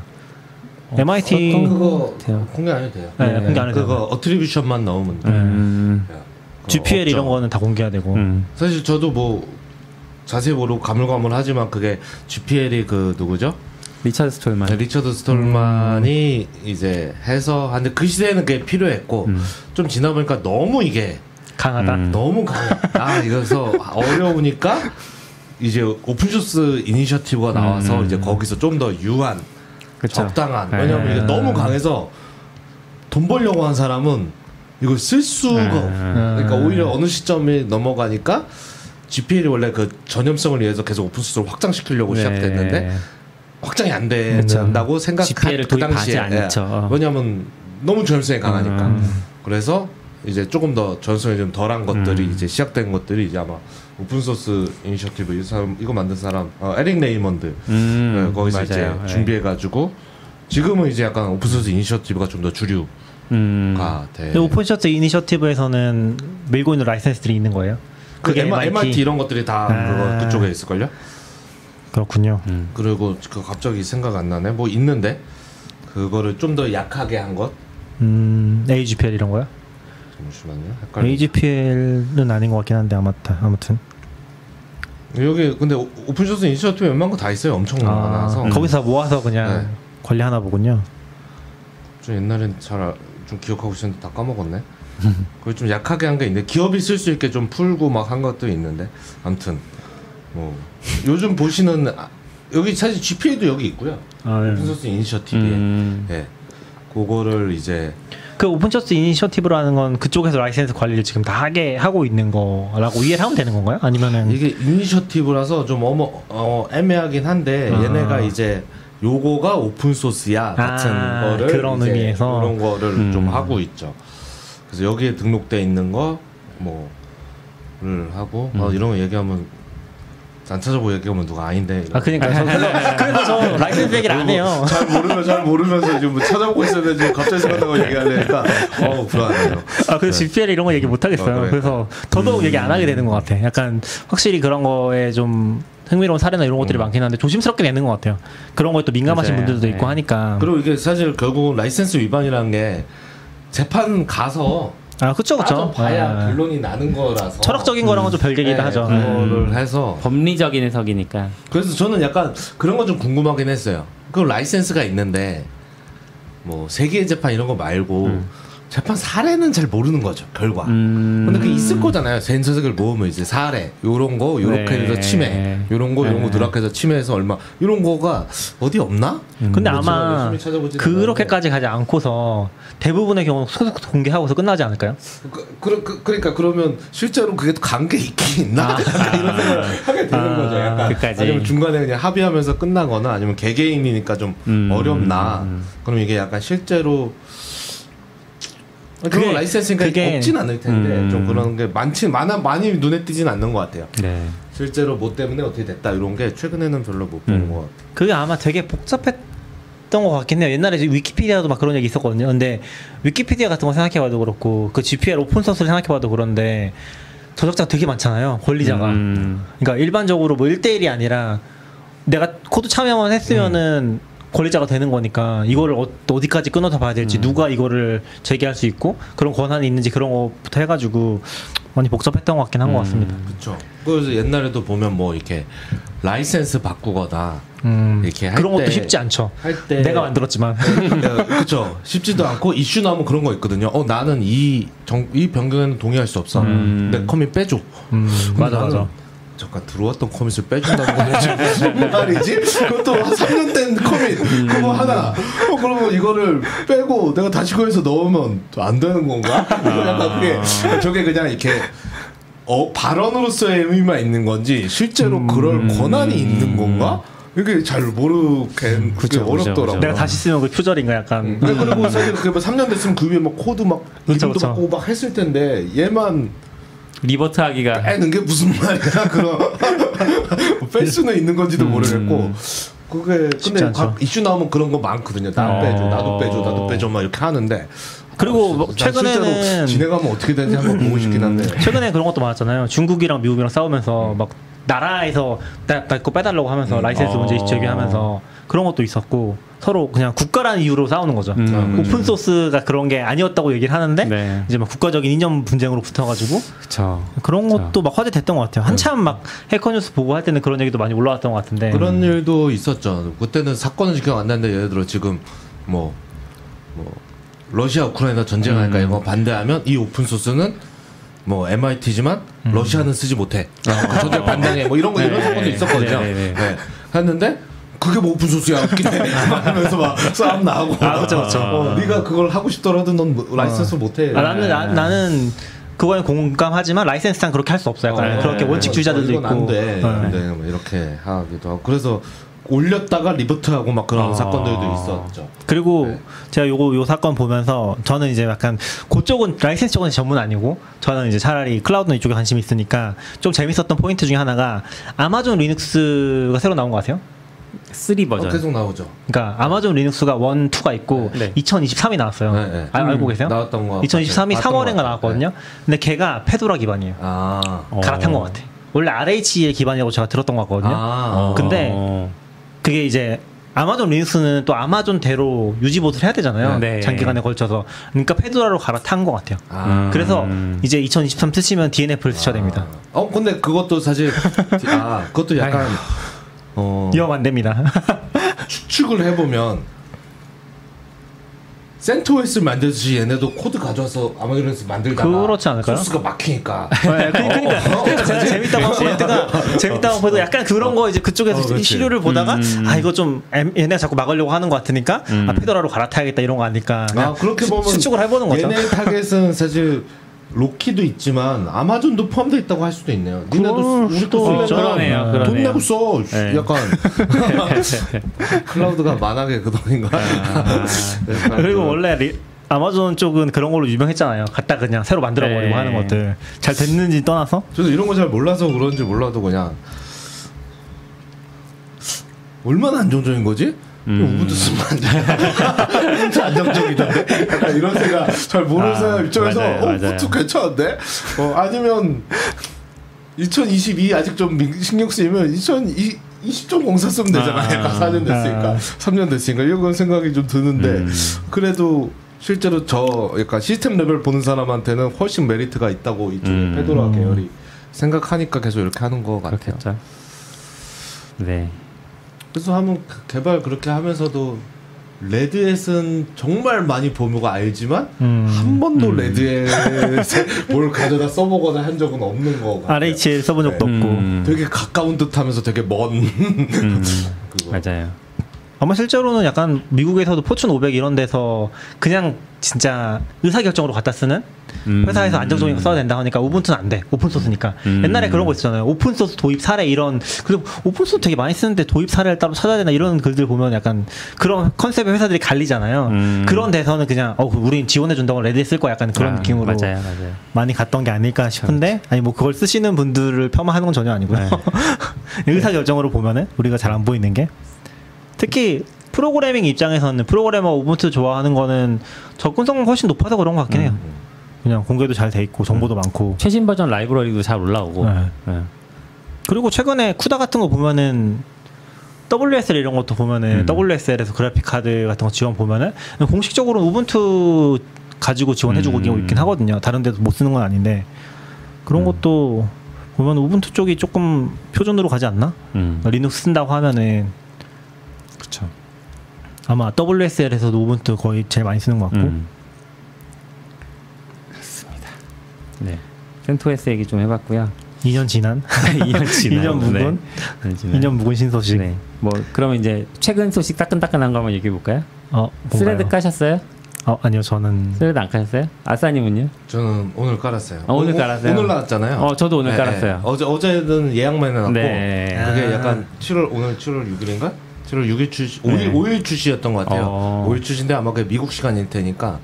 MIT 그거 돼요. 공개 안 해도 돼요. 네, 공개 안 해도 그거 돼요. attribution만 넣으면 돼. 음. 야, 그거 GPL 이런 없죠. 거는 다 공개해야 되고. 음. 사실 저도 뭐 자세히 모르고 가물가물하지만 그게 GPL이 그 누구죠? 리처드 스톨만. 네, 리처드 스톨만이 이제 해서 하는데 그 시대에는 그게 필요했고 음. 좀 지나 보니까 너무 이게 강하다. 음. 너무 강해. 아 이래서 어려우니까 이제 Open Source Initiative가 나와서 음. 이제 거기서 좀 더 유한 그쵸. 적당한 네. 왜냐면 이게 너무 강해서 돈 벌려고 한 사람은 이걸 쓸 수가 네. 없어. 그러니까 음. 오히려 어느 시점에 넘어가니까 GPL이 원래 그 전염성을 위해서 계속 오픈소스를 확장시키려고 네. 시작됐는데 확장이 안 된다고 생각한 GPL 을그 당시에. 예. 왜냐면 너무 전염성이 강하니까 음. 그래서 이제 조금 더 전염성이 좀 덜한 것들이 음. 이제 시작된 것들이 이제 아마 오픈 소스 이니셔티브 이 사람 이거 만든 사람 어, 에릭 레이먼드 음. 네, 거기서 맞아요. 이제 네. 준비해가지고 지금은 이제 약간 오픈 소스 이니셔티브가 좀 더 주류가 음. 돼. 근데 오픈소스 이니셔티브에서는 밀고 있는 라이센스들이 있는 거예요. 그 그게 MIT, MIT 이런 것들이 다 아. 그거 그쪽에 있을걸요? 그렇군요. 음. 그리고 그 갑자기 생각 안 나네. 뭐 있는데 그거를 좀 더 약하게 한 것. 음, AGPL 이런 거요? 잠시만요. 헷갈려. AGPL은 아닌 것 같긴 한데 아무튼 아무튼. 여기 근데 오- 오픈소스 이니셔티브 웬만한 거 다 있어요. 엄청 아, 많아서. 거기서 모아서 그냥 네. 관리하나 보군요. 좀 옛날엔 잘 좀 기억하고 있었는데 다 까먹었네. 그걸 좀 약하게 한 게 있는데 기업이 쓸 수 있게 좀 풀고 막 한 것도 있는데 아무튼 뭐 요즘 보시는 아, 여기 사실 GPL도 여기 있고요. 아, 네. 오픈소스 이니셔티브에 음. 예. 그거를 이제 그 오픈소스 이니셔티브라는 건 그쪽에서 라이센스 관리를 지금 다 하게 하고 있는 거라고 이해를 하면 되는 건가요? 아니면은 이게 이니셔티브라서 좀 어머 어, 애매하긴 한데 아. 얘네가 이제 요거가 오픈 소스야 같은 아, 거를 그런 의미에서? 그런 거를 음. 좀 하고 있죠. 그래서 여기에 등록돼 있는 거 뭐를 하고 어, 음. 이런 거 얘기하면 안 찾아보고 얘기하면 누가 아닌데. 아 그러니까 저 그래서, 그래서 저 라이센스 얘기를 안 해요. 잘 모르면 잘 모르면서 지금 뭐 찾아보고 있었는데 지금 갑자기 생각나고 얘기하려니까 어 불안해요. 아, 그래서 GPL 이런 거 얘기 못 하겠어요. 어, 그래. 그래서 더더욱 얘기 안 하게 되는 것 같아. 약간 확실히 그런 거에 좀 흥미로운 사례나 이런 것들이 많긴 한데 조심스럽게 내는 것 같아요. 그런 거에 또 민감하신 맞아요. 분들도 있고 네. 하니까. 그리고 이게 사실 결국 라이센스 위반이라는 게 재판 가서 아, 그쵸, 그쵸. 봐야 아, 결론이 나는 거라서 철학적인 거랑은 좀 별개이긴 네, 하죠. 그거를 해서 법리적인 해석이니까. 그래서 저는 약간 그런 건 좀 궁금하긴 했어요. 그 라이센스가 있는데 뭐 세계의 재판 이런 거 말고 재판 사례는 잘 모르는 거죠 결과. 음. 근데 그 있을 거잖아요. 센서색을 모으면 이제 사례 요런 거 요렇게 네. 해서 침해 요런 거 요런 거 네. 누락해서 침해해서 얼마 이런 거가 어디 없나? 근데 뭐 제가 아마 그렇게까지 가지 않고서 대부분의 경우 소속 공개하고서 끝나지 않을까요? 그, 그, 그, 그러니까 그러면 실제로 그게 또 관계 있긴 있나? 약간 이런 생각을 하게 되는 아, 거죠. 약간 끝까지. 아니면 중간에 그냥 합의하면서 끝나거나 아니면 개개인이니까 좀 음, 어렵나? 음, 그럼 이게 약간 실제로 그런 라이센스가 그게- 없진 않을 텐데 음. 좀 그런 게 많지 많아 많이 눈에 띄진 않는 것 같아요. 네. 실제로 뭐 때문에 어떻게 됐다 이런 게 최근에는 별로 못 보는 음. 것 같아요. 그게 아마 되게 복잡했 던 것 같긴 해요. 옛날에 위키피디아도 막 그런 얘기 있었거든요. 근데 위키피디아 같은 거 생각해봐도 그렇고 그 GPL 오픈 소스를 생각해봐도 그런데 저작자가 되게 많잖아요. 권리자가. 음. 그러니까 일반적으로 뭐 1대1이 아니라 내가 코드 참여만 했으면은 권리자가 되는 거니까 이거를 어, 어디까지 끊어서 봐야 될지 누가 이거를 제기할 수 있고 그런 권한이 있는지 그런 거부터 해가지고 많이 복잡했던 것 같긴 한 것 같습니다. 그렇죠. 그래서 옛날에도 보면 뭐 이렇게 라이센스 바꾸거나 음, 이렇게 할 그런 것도 때- 쉽지 않죠. 할때 내가 만들었지만. 그렇죠. 쉽지도 않고 이슈 나오면 그런 거 있거든요. 어 나는 이, 정, 이 변경에는 동의할 수 없어. 음. 내 commit 빼줘. 음, 맞아 맞아. 잠깐 들어왔던 commit을 빼준다는 건 지금 무슨 말이지? 그것도 한 3년 된 commit 그거 하나. 어 그러면 이거를 빼고 내가 다시 거기서 넣으면 또안 되는 건가? 약간 그게 저게 그냥 이렇게 어 발언으로서의 의미만 있는 건지 실제로 그럴 권한이 있는 건가? 이게 잘 모르게 그게 그죠, 그죠, 어렵더라고. 내가 다시 쓰면 그 표절인가 약간. 음. 그리고 사실 그게 뭐 3년 됐으면 그 위에 막 코드 막 그쵸, 이름도 그쵸. 막 했을 텐데 얘만 revert 하기가. 빼는 게 무슨 말이야 그럼. 뺄 수는 있는 건지도 모르겠고. 그게 근데. 각 이슈 나오면 그런 거 많거든요. 나 어. 빼줘 나도 빼줘 나도 빼줘 막 이렇게 하는데. 그리고 실제로 최근에는 진행하면 어떻게 되는지 한번 보고 싶긴 한데. 최근에 그런 것도 많았잖아요. 중국이랑 미국이랑 싸우면서 막 나라에서 나거 빼달라고 하면서 라이센스 어. 문제 제기하면서 그런 것도 있었고 서로 그냥 국가라는 이유로 싸우는 거죠. 음. 오픈 소스가 그런 게 아니었다고 얘기를 하는데 네. 이제 막 국가적인 이념 분쟁으로 붙어가지고 그쵸. 그런 그쵸. 것도 막 화제됐던 것 같아요. 한참 막 Hacker News 보고 할 때는 그런 얘기도 많이 올라왔던 것 같은데 그런 일도 있었죠 그때는 사건은 기억 안 나는데 예를 들어 지금 뭐 뭐 러시아 우크라이나 전쟁하니까 이거 반대하면 이 오픈 소스는 뭐 MIT지만 러시아는 쓰지 못해. 그 전쟁 반대해. 뭐 이런 거 이런 네, 사건도 있었거든요. 네, 네, 네. 네. 했는데 그게 뭐 오픈 소스야 웃기네. 하면서 막 싸움 나고. 아, 그쵸, 그쵸. 어, 네가 그걸 하고 싶더라도 넌뭐 라이센스 못해. 아, 나는 나, 나는 그거에 공감하지만 라이센스상 그렇게 할 수 없어요. 약간 어, 그렇게 네. 원칙주의자들도 이건 있고. 안 돼. 네. 안 돼. 뭐 이렇게 하기도 하고. 그래서 올렸다가 revert하고 막 그런 아. 사건들도 있었죠. 그리고 네. 제가 요거 요 사건 보면서 저는 이제 약간 그쪽은 라이센스 쪽은 전문 아니고 저는 이제 차라리 클라우드 이쪽에 관심이 있으니까 좀 재밌었던 포인트 중에 하나가 아마존 리눅스가 새로 나온 거 아세요? 3 어, 버전. 계속 나오죠. 그러니까 아마존 리눅스가 1, 2가 있고 네. 2023이 나왔어요. 네, 네. 아, 알고 계세요? 나왔던 거 2023이 봤던 것 3월인가 같아요. 나왔거든요. 근데 걔가 Fedora 기반이에요. 아. 어. 갈아탄 것 같아. 원래 RH의 기반이라고 제가 들었던 것 같거든요. 아. 근데 어. 그게 이제 아마존 리눅스는 또 아마존대로 유지보수를 해야 되잖아요. 네. 장기간에 걸쳐서. 그러니까 Fedora로 갈아탄 것 같아요. 아. 그래서 음. 이제 2023 쓰시면 DNF를 쓰셔야 됩니다. 어 근데 그것도 사실 아 그것도 약간 어 이용 안 됩니다. 추측을 해보면 CentOS를 만들듯이 얘네도 코드 가져와서 아마존에서 만들다가 그렇지 않을까요? 소스가 막히니까 네, 그- 그러니까, 그러니까 제가 재밌다고 한 포인트가 재밌다고 보도 약간 그런 거 이제 그쪽에서 어. 시류를 보다가 음. 아 이거 좀 애- 얘네가 자꾸 막으려고 하는 것 같으니까 음. 아 Fedora로 갈아타야겠다 이런 거 아닐까. 아 그렇게 수- 보면 추측을 해보는 거죠. 얘네 타겟은 사실 Rocky도 있지만 아마존도 포함되어 있다고 할 수도 있네요. 니네도 우리 거. 쓰려면 그러네요, 돈 그러네요. 내고 써. 네. 약간 클라우드가 만하게 그 돈인가. 약간 그리고 그런- 원래 리- 아마존 쪽은 그런 걸로 유명했잖아요. 갖다 그냥 새로 만들어 버리고 네. 하는 것들 잘 됐는지 떠나서 저도 이런 거 잘 몰라서 그런지 몰라도 그냥 얼마나 안정적인 거지? 음. 우분투 쓰면 안 돼. 진짜 안정적이던데? 약간 이런 생각 잘 모르는 아, 사람 입장에서 맞아요, 어, 맞아요. 우분투 괜찮은데? 어, 아니면 2022 아직 좀 민- 신경 쓰이면 2020.04 쓰면 되잖아. 아. 약간 4년 됐으니까. 아. 3년 됐으니까. 이런 생각이 좀 드는데 음. 그래도 실제로 저 약간 시스템 레벨 보는 사람한테는 훨씬 메리트가 있다고 이쪽 음. Fedora 계열이 생각하니까 계속 이렇게 하는 것 같아요. 그렇겠죠. 네. 그래서 하면 그 개발 그렇게 하면서도 Red Hat은 정말 많이 보고 알지만 음. 한 번도 음. Red Hat에 뭘 가져다 써보거나 한 적은 없는 거 같아요. RHEL 써본 적도 음. 없고 되게 가까운 듯하면서 되게 먼 음. 맞아요. 아마 실제로는 약간 미국에서도 Fortune 500 이런 데서 그냥 진짜 의사결정으로 갖다 쓰는 음. 회사에서 안정적인 거 써야 된다 하니까 Ubuntu는 안 돼. 오픈소스니까. 음. 옛날에 그런 거 있었잖아요. 오픈소스 도입 사례 이런 그리고 오픈소스 되게 많이 쓰는데 도입 사례를 따로 찾아야 되나 이런 글들 보면 약간 그런 컨셉의 회사들이 갈리잖아요. 음. 그런 데서는 그냥 어 우린 지원해 준다고 Red Hat 쓸 거야 약간 그런 아, 느낌으로 맞아요, 맞아요. 많이 갔던 게 아닐까 싶은데 아니 뭐 그걸 쓰시는 분들을 폄하하는 건 전혀 아니고요. 네. 의사 결정으로 보면은 우리가 잘 안 보이는 게 특히 프로그래밍 입장에서는 프로그래머 우분투 좋아하는 거는 접근성은 훨씬 높아서 그런 것 같긴 해요. 그냥 공개도 잘 돼 있고 정보도 많고 최신 버전 라이브러리도 잘 올라오고. 네. 네. 그리고 최근에 쿠다 같은 거 보면은 WSL 이런 것도 보면은 음. WSL에서 그래픽 카드 같은 거 지원 보면은 공식적으로 우분투 가지고 지원해주고 음. 있긴 하거든요. 다른 데도 못 쓰는 건 아닌데 그런 음. 것도 보면 Ubuntu 쪽이 조금 표준으로 가지 않나? 음. 리눅스 쓴다고 하면은 그렇죠. 아마 WSL에서도 Ubuntu 거의 제일 많이 쓰는 것 같고 음. 그렇습니다. 네. CentOS 얘기 좀 해봤고요. 2년 지난 2년 지난. 2년 묵은 네. 2년 지난. 2년 묵은 신소식. 네. 뭐 그러면 이제 최근 소식 따끈따끈한 거 한번 얘기해 볼까요? 어, Threads? 까셨어요? 어, 아니요 저는 Threads 안 까셨어요? 아싸님은요? 저는 오늘 깔았어요. 아, 오늘 오- 깔았어요? 오늘 나왔잖아요. 어, 저도 오늘 네, 깔았어요. 네. 어제 어제는 예약만 해놨고 네. 그게 아. 약간 7월 오늘 7월 6일인가? 7월 6일 출시, 5일 네. 5일 출시였던 것 같아요. 어. 5일 출시인데 아마 그게 미국 시간일 테니까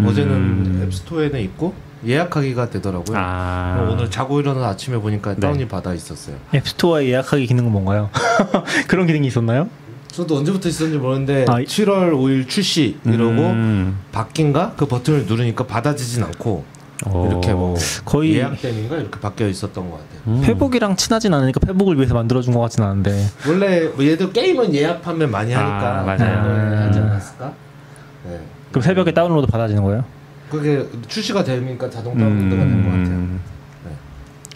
음. 어제는 앱스토어에는 있고 예약하기가 되더라고요. 아. 오늘 자고 일어나 아침에 보니까 네. 다운이 받아 있었어요. 앱스토어에 예약하기 기능은 뭔가요? 그런 기능이 있었나요? 저도 언제부터 있었는지 모르는데 아, 이- 7월 5일 출시 이러고 음. 바뀐가 그 버튼을 누르니까 받아지진 않고 오. 이렇게 뭐 거의 예약됨인가 이렇게 바뀌어 있었던 것 같아요. 음. 페북이랑 친하진 않으니까 페북을 위해서 만들어준 것 같진 않은데 원래 뭐 얘도 게임은 예약 판매 많이 하니까 아, 맞아요. 그거에 하지 않았을까? 네. 그럼 새벽에 다운로드 받아지는 거예요? 그게 출시가 되니까 자동 다운로드가 된것 같아요. 음. 네.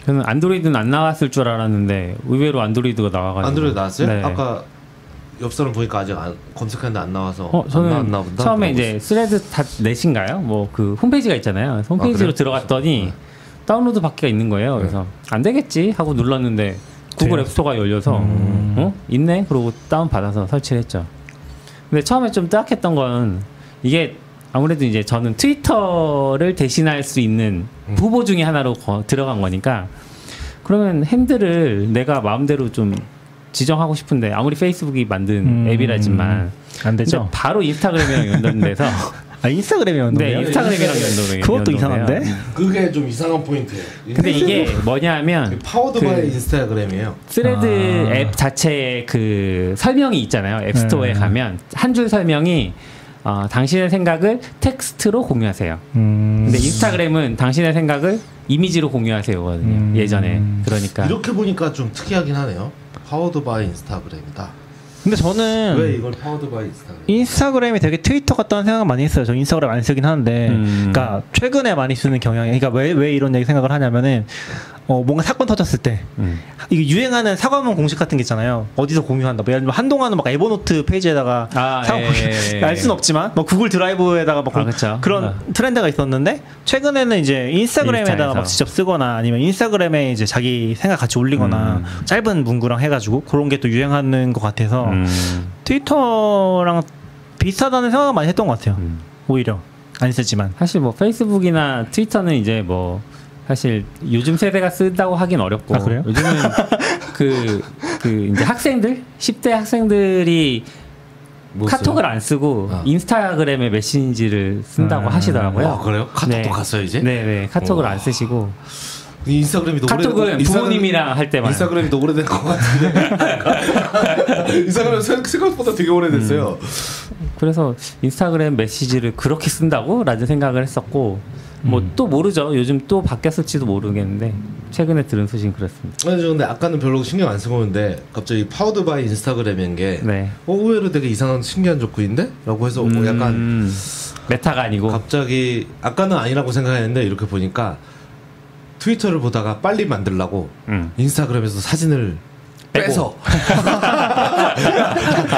저는 안드로이드는 안 나왔을 줄 알았는데 의외로 안드로이드가 나와가지고. 안드로이드 나왔어요? 네. 아까 옆 사람 보니까 아직 안, 검색했는데 안 나와서 어, 안 저는 나왔나 보다. 처음에 이제 Threads.net인가요? 뭐 그 홈페이지가 있잖아요. 홈페이지로 아? 들어갔더니 다운로드 받기가 있는 거예요. 그래서 안 되겠지 하고 눌렀는데 구글? 앱스토어가 열려서 음. 어 있네. 그러고 다운 받아서 설치를 했죠. 근데 처음에 좀 뜨악했던 건 이게 아무래도 이제 저는 트위터를 대신할 수 있는 음. 후보 중에 하나로 거- 들어간 거니까 그러면 핸들을 내가 마음대로 좀 지정하고 싶은데 아무리 페이스북이 만든 음. 앱이라지만 안 되죠? 바로 인스타그램이랑 연동돼서 아 인스타그램에 연동해요? 네 인스타그램이랑 연동해요. 그것도. 이상한데? 그게 좀 이상한 포인트예요. 근데 이게 뭐냐면 powered 그- by Instagram이에요. Threads 아. 앱 자체에 그 설명이 있잖아요. 앱스토어에 네. 가면 한 줄 설명이 어, 당신의 생각을 텍스트로 공유하세요. 음... 근데 인스타그램은 당신의 생각을 이미지로 공유하세요거든요. 음. 예전에 그러니까 이렇게 보니까 좀 특이하긴 하네요. powered by Instagram이다. 근데 저는 왜 이걸 powered by Instagram? 인스타그램이 되게 트위터 같다는 생각 많이 했어요. 저 인스타그램 안 쓰긴 하는데, 음. 그러니까 최근에 많이 쓰는 경향이, 그러니까 왜 왜 이런 얘기 생각을 하냐면은 어 뭔가 사건 터졌을 때 음. 이게 유행하는 사과문 공식 같은 게 있잖아요. 어디서 공유한다. 뭐 예를 들면 한동안은 막 Evernote 페이지에다가 아, 사과 예, 예, 예. 알 수는 없지만 뭐 구글 드라이브에다가 막 아, 그쵸. 그런 아. 트렌드가 있었는데 최근에는 이제 인스타그램에다가. 막 직접 쓰거나 아니면 인스타그램에 이제 자기 생각 같이 올리거나 음. 짧은 문구랑 해가지고 그런 게 또 유행하는 것 같아서 음. 트위터랑 비슷하다는 생각을 많이 했던 것 같아요. 음. 오히려 안 쓰지만. 사실 뭐 페이스북이나 트위터는 이제 뭐 사실 요즘 세대가 쓴다고 하긴 어렵고 아, 그래요? 요즘은 그, 그 이제 학생들 10대 학생들이 뭐 카톡을? 안 쓰고 아. 인스타그램의 메신지를 쓴다고 아. 하시더라고요. 아 그래요? 카톡도 네. 갔어요 이제? 네네 카톡을 우와. 안 쓰시고 인스타그램이 더 오래된 카톡은 인스타그램- 부모님이랑 할 때만. 인스타그램이 더 오래된 것 같은데 인스타그램 생- 생각보다 되게 오래됐어요. 그래서 인스타그램 메시지를 그렇게 쓴다고? 라는 생각을 했었고 뭐또 모르죠. 요즘 또 바뀌었을지도 모르겠는데 최근에 들은 소식은 그렇습니다. 아니 저 근데 아까는 별로 신경 안 쓰고 있는데 갑자기 powered by Instagram인 게 네. 어, 의외로 되게 이상한 신기한 조크인데? 라고 해서 뭐 약간 음, 메타가 아니고 갑자기 아까는 아니라고 생각했는데 이렇게 보니까 트위터를 보다가 빨리 만들라고 음. 인스타그램에서 사진을 빼서.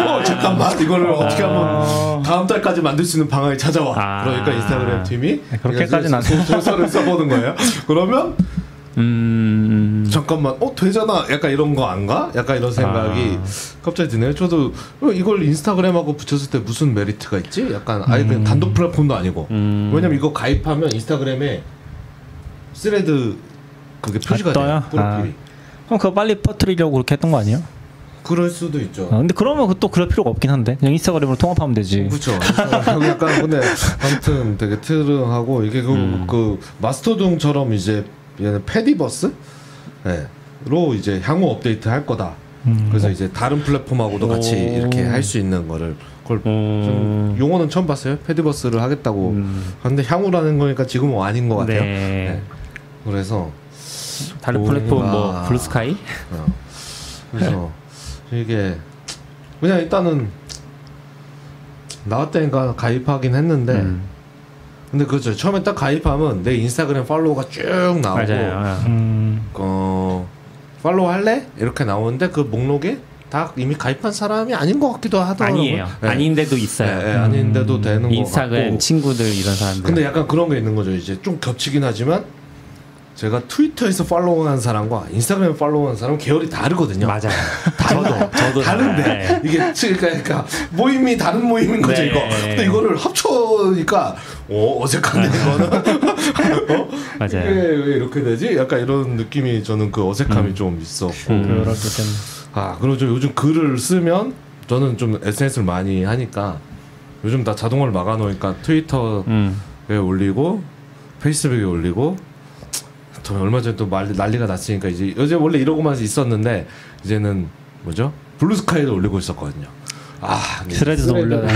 어, 잠깐만. 이거를 어떻게 하면 다음 달까지 만들 수 있는 방안이 찾아와. 아. 그러니까 인스타그램 팀이 네, 그렇게까지는 안 소- 소설을 써보는 거예요. 그러면 음, 잠깐만. 어 되잖아. 약간 이런 거 안 가? 약간 이런 생각이 아. 갑자기 드네요. 저도 어, 이걸 인스타그램하고 붙였을 때 무슨 메리트가 있지? 약간 아예 그냥 단독 플랫폼도 아니고. 음. 왜냐면 이거 가입하면 인스타그램에 Threads 그게 표시가 아? 돼요? 프로필이 그럼 그거 빨리 퍼뜨리려고 그렇게 했던 거 아니에요? 그럴 수도 있죠 어, 근데 그러면 그또 그럴 필요가 없긴 한데 그냥 인스타그램으로 통합하면 되지. 그렇죠. 약간 근데 아무튼 되게 트름하고 이게 그, 음. 그 Mastodon처럼 이제 얘는 Fediverse 네. 로 이제 향후 업데이트 할 거다. 음. 그래서 이제 다른 플랫폼하고도 같이 오. 이렇게 할 수 있는 거를 그걸 음. 좀 용어는 처음 봤어요. Fediverse를 하겠다고. 음. 근데 향후라는 거니까 지금은 아닌 것 같아요. 네. 네. 그래서 다른 오. 플랫폼 뭐 아. 블루스카이? 어. 그래서 이게 그냥 일단은 나왔다니까 가입하긴 했는데 음. 근데 그렇죠 처음에 딱 가입하면 내 인스타그램 팔로우가 쭉 나오고 맞아요. 음, 어 팔로우 할래 이렇게 나오는데 그 목록에 다 이미 가입한 사람이 아닌 것 같기도 하더라고요. 아니에요. 네. 아닌데도 네, 있어요. 네, 아닌데도 되는 것 인스타그램. 친구들 이런 사람들. 근데 약간 그런 게 있는 거죠. 이제 좀 겹치긴 하지만 제가 트위터에서 팔로우한 사람과 인스타그램 팔로우한 사람 은 계열이 다르거든요. 맞아요. 저도 저도 다른데 네. 이게 그러니까, 그러니까 모임이 다른 모임인 거죠 네. 이거. 근데 이거를 합쳐니까 어 어색한데 이거는. 어? 맞아요. 이게 왜 이렇게 되지? 약간 이런 느낌이 저는 그 어색함이 음. 좀 있었고. 음. 때는 아 그리고 좀 요즘 글을 쓰면 저는 좀 SNS를 많이 하니까 요즘 다 자동으로 막아놓으니까 트위터에 음. 올리고 페이스북에 올리고 또 얼마 전에 또 말- 난리가 났으니까 이제 어제 원래 이러고만 있었는데 이제는 뭐죠 블루스카이도 올리고 있었거든요. 아 스레드도 되나?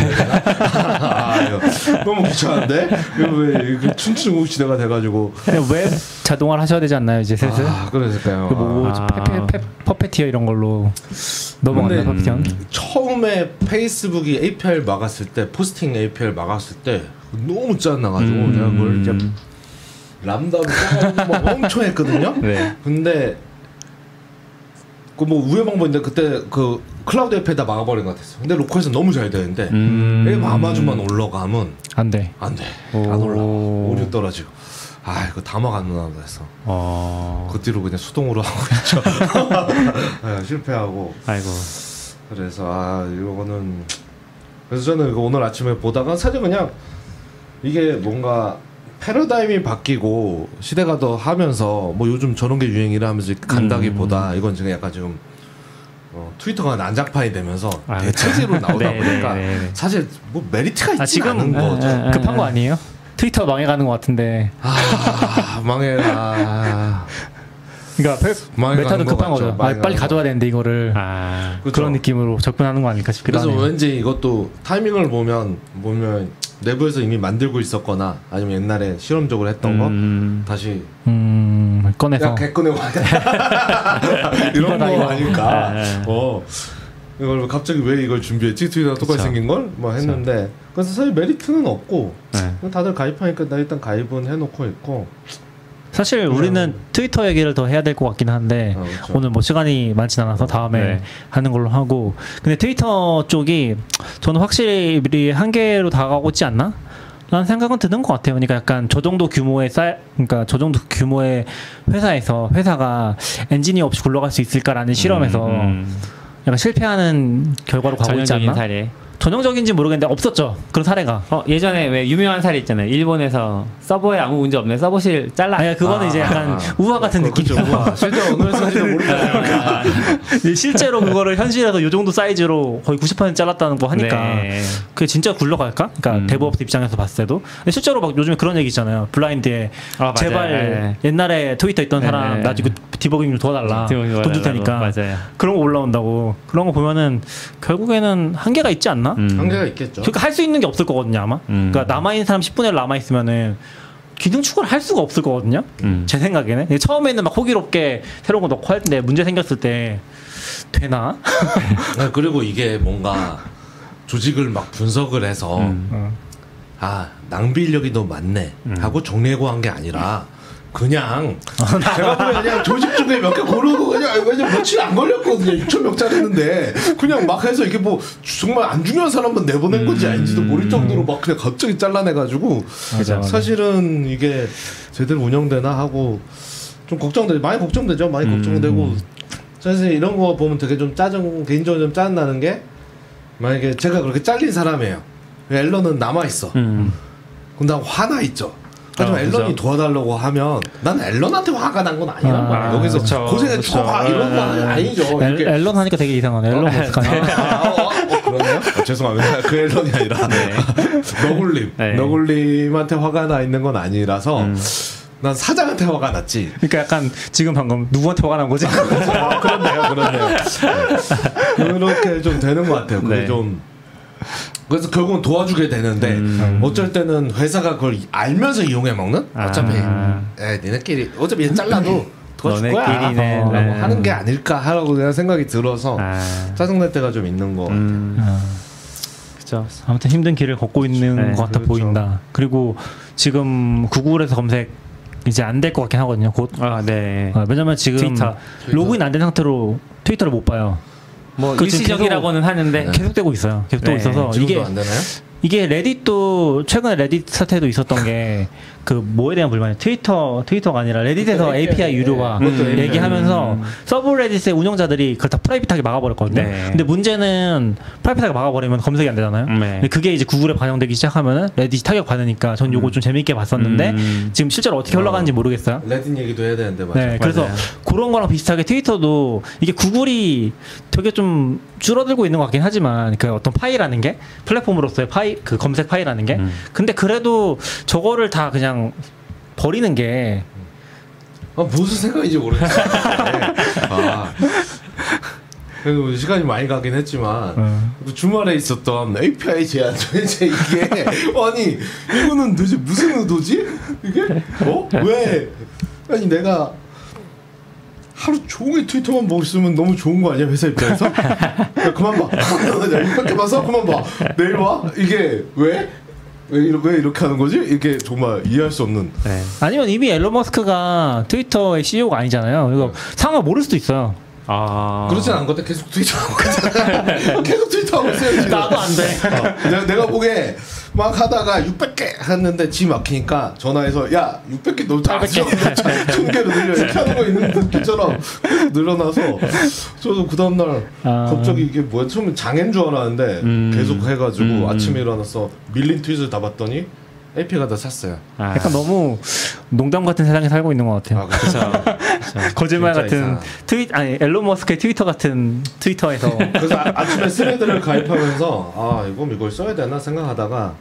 아 이거 너무 귀찮은데 이거 왜 춘추 시대가 돼가지고 웹 자동화를 하셔야 되지 않나요 이제 슬슬? 아 그러니까요. 그 뭐, 아. 페 페, 페, Puppeteer 이런 걸로 넘어갔나 Puppeteer? 처음에 페이스북이 API를 막았을 때 포스팅 API를 막았을 때 너무 짜증나가지고 음. 내가 그걸 이제 써가지고 막 엄청 했거든요. 네. 근데 그 뭐 우회 방법인데 그때 그 클라우드 API에다 막아버린 것 같았어. 근데 로컬에서 너무 잘 되는데 음. 음. 아마존만 올라가면 안 돼. 안 돼. 오. 안 올라가. 오류 떨어지고. 아 이거 다 막았나 그래서 어. 그 뒤로 그냥 수동으로 하고 있죠. 네, 실패하고. 아이고. 그래서 아 이거는 그래서 저는 이거 오늘 아침에 보다가 사실 그냥 이게 뭔가 패러다임이 바뀌고 시대가 더 하면서 뭐 요즘 저런 게 유행이라 하면서 음. 간다기보다 이건 지금 약간 지금 어, 트위터가 난장판이 되면서 아, 대체제로 나오다 네, 보니까 네, 네, 네. 사실 뭐 메리트가 있지 아, 지금 않은 거죠. 에, 에. 급한 거 아니에요? 트위터 망해가는 것 같은데. 아 망해라. 그러니까 페, 망해가는 메타도 것 급한. 거죠. 아, 빨리 거. 가져와야 되는데 이거를 아. 그죠. 그런 느낌으로 접근하는 거 아닐까 싶기도 그래서 하네요. 왠지 이것도 타이밍을 보면 보면 내부에서 이미 만들고 있었거나 아니면 옛날에 실험적으로 했던 음. 거 다시 음, 꺼내서 야 개 꺼내고 이런 이거다, 거 이거. 아닐까 네, 네. 어 이걸 갑자기 왜 이걸 준비했지 트위터랑 똑같이 그쵸. 생긴 걸 뭐 했는데 그래서 사실 메리트는 없고 네. 다들 가입하니까 나 일단 가입은 해놓고 있고 사실 우리는 트위터 얘기를 더 해야 될 것 같긴 한데 어, 그렇죠. 오늘 뭐 시간이 많진 않아서 다음에 네. 하는 걸로 하고 근데 트위터 쪽이 저는 확실히 한계로 다가오고 있지 않나? 라는 생각은 드는 것 같아요. 그러니까 약간 저 정도 규모의 싸, 그러니까 저 정도 규모의 회사에서 회사가 엔지니어 없이 굴러갈 수 있을까라는 실험에서 음, 음. 약간 실패하는 결과로 가고 있지 않나? 사례. 전형적인지 모르겠는데 없었죠. 그런 사례가. 어, 예전에 왜 유명한 사례 있잖아요. 일본에서 서버에 아무 문제 없네. 서버실 잘라. 아니 그거는 이제 약간 우화 같은 느낌. 그렇죠. 우와. 실제 어느 회사인지도 모르겠어요. 실제로 그거를 현실에서 요 정도 사이즈로 거의 90% 잘랐다는 거 하니까 네. 그게 진짜 굴러갈까? 그러니까 음. DevOps 입장에서 봤을 때도 근데 실제로 막 요즘에 그런 얘기 있잖아요. 블라인드에 아. 제발 네. 옛날에 트위터 있던 네, 사람 네. 나 지금 디버깅 좀 도와달라 디버깅 돈 줄. 테니까 맞아요. 그런 거 올라온다고 그런 거 보면은 결국에는 한계가 있지 않나? 음. 한계가 있겠죠. 그러니까 할 수 있는 게 없을 거거든요 아마. 음. 그러니까 남아 있는 사람 10분의 1 남아 있으면은 기능 추가를 할 수가 없을 거거든요. 음. 제 생각에는 처음에는 막 호기롭게 새로운 거 넣고 할 텐데 문제 생겼을 때 되나? 네, 그리고 이게 뭔가 조직을 막 분석을 해서 어. 아 낭비 인력이 너무 많네 하고 정리하고 한 게 아니라 그냥. 제가 보면 그냥 조직 중에 몇 개 고르고 그냥 왜냐 며칠 안 걸렸거든요. 6천 명짜리 했는데. 그냥 막 해서 이게 뭐 정말 안 중요한 사람만 내보낸 건지 아닌지도 모를 정도로 막 그냥 갑자기 잘라내가지고. 맞아. 사실은 이게 제대로 운영되나 하고 좀 걱정돼. 많이 걱정되죠. 많이 음. 걱정되고. 사실 이런 거 보면 되게 좀 짜증 개인적으로 좀 짜증 나는 게 만약에 제가 그렇게 잘린 사람이에요. 앨런은 남아 있어. 음. 그럼 나 화나 있죠. 하지만 아, 앨런이 그죠. 도와달라고 하면 난 앨런한테 화가 난 건 아니란 아, 말이야. 여기서 그쵸, 고생해 그쵸. 쳐봐 이런 건 아, 아니죠. 앨, 이렇게 앨런 하니까 되게 이상하네. 앨런 머스크 아니야? 아, 어, 어, 어, 그러네요. 어, 죄송합니다. 그 앨런이 아니라 너굴님, 네. 너굴님한테 화가 나 있는 건 아니라서 음. 난 사장한테 화가 났지. 그러니까 약간 지금 방금 누구한테 화가 난 거지? 아, 그렇네요, 그렇네요. 네. 그렇게 좀 되는 것 같아요. 그게 네. 좀 그래서 결국은 도와주게 되는데 음. 어쩔 때는 회사가 그걸 알면서 이용해 먹는 어차피 아. 에 니네끼리 어차피 얘 잘라도 도와줄 거야. 라고 네. 하는 게 아닐까 하라고 그냥 생각이 들어서 아. 짜증날 때가 좀 있는 거 같아요. 음. 아, 그죠. 아무튼 힘든 길을 걷고 있는 네, 것 같아 그렇죠. 보인다. 그리고 지금 구글에서 검색 이제 안 될 것 같긴 하거든요. 곧. 아, 네. 어, 왜냐면 지금 트위터. 로그인 안 된 상태로 트위터를 못 봐요. 뭐 그 일시적이라고는 하는데 계속되고 있어요. 계속되고 네, 있어서 이게 안 되나요? 이게 레딧도 최근에 레딧 사태도 있었던 게 그 뭐에 대한 불만이 트위터 트위터가 아니라 레딧에서 API 유료화 API. 얘기하면서 subreddit의 운영자들이 그걸 다 private하게 막아버렸거든요. 네. 근데 문제는 private하게 막아버리면 검색이 안 되잖아요. 네. 근데 그게 이제 구글에 반영되기 시작하면은 레딧이 타격 받으니까 전 요거 좀 재밌게 봤었는데 음. 지금 실제로 어떻게 흘러가는지 모르겠어요. 레딧 얘기도 해야 되는데 맞아. 네, 그래서 맞아요. 그런 거랑 비슷하게 트위터도 이게 구글이 되게 좀 줄어들고 있는 것 같긴 하지만 그 어떤 파이라는 게 플랫폼으로서의 파이 그 검색 파이라는 게 음. 근데 그래도 저거를 다 그냥 버리는 게 아, 무슨 생각인지 모르겠어요. 아. 그래도 시간이 많이 가긴 했지만 음. 또 주말에 있었던 API 제한 도대체 이게 아니 이거는 도대체 무슨 의도지? 이게 어? 왜? 아니 내가 하루 종일 트위터만 보고 있으면 너무 좋은 거 아니야 회사 입장에서? 야, 그만 봐. 이렇게 봐서 그만 봐. 내일 봐. 이게 왜? 왜, 왜 이렇게 하는 거지? 이게 정말 이해할 수 없는. 네. 아니면 이미 앨런 머스크가 트위터의 CEO가 아니잖아요. 이거 상황을 모를 수도 있어요. 아. 그렇진 않은 것 같아. 계속 트위터 하고. 계속 트위터 하고 있어요. 지금. 나도 안 돼. 어, 내가, 내가 보기에 막 하다가 600개 했는데 지 막히니까 전화해서 야 600개 너무 작죠? 1000개로 늘려 이렇게 하는 거 있는 계속 늘어나서 저도 그 다음날 아. 갑자기 이게 뭐야 처음에 장애인 줄 알았는데 음. 계속 해가지고 음. 아침에 일어나서 밀린 트윗을 다 봤더니 AP가 다 샀어요 아. 약간 너무 농담 같은 세상에 살고 있는 것 같아요. 아 그렇죠 거짓말 같은 이상하다. 트윗 아니 앨런 머스크의 트위터 같은 트위터에서 그래서 아, 아침에 스레드를 가입하면서 아 이거 이걸 써야 되나 생각하다가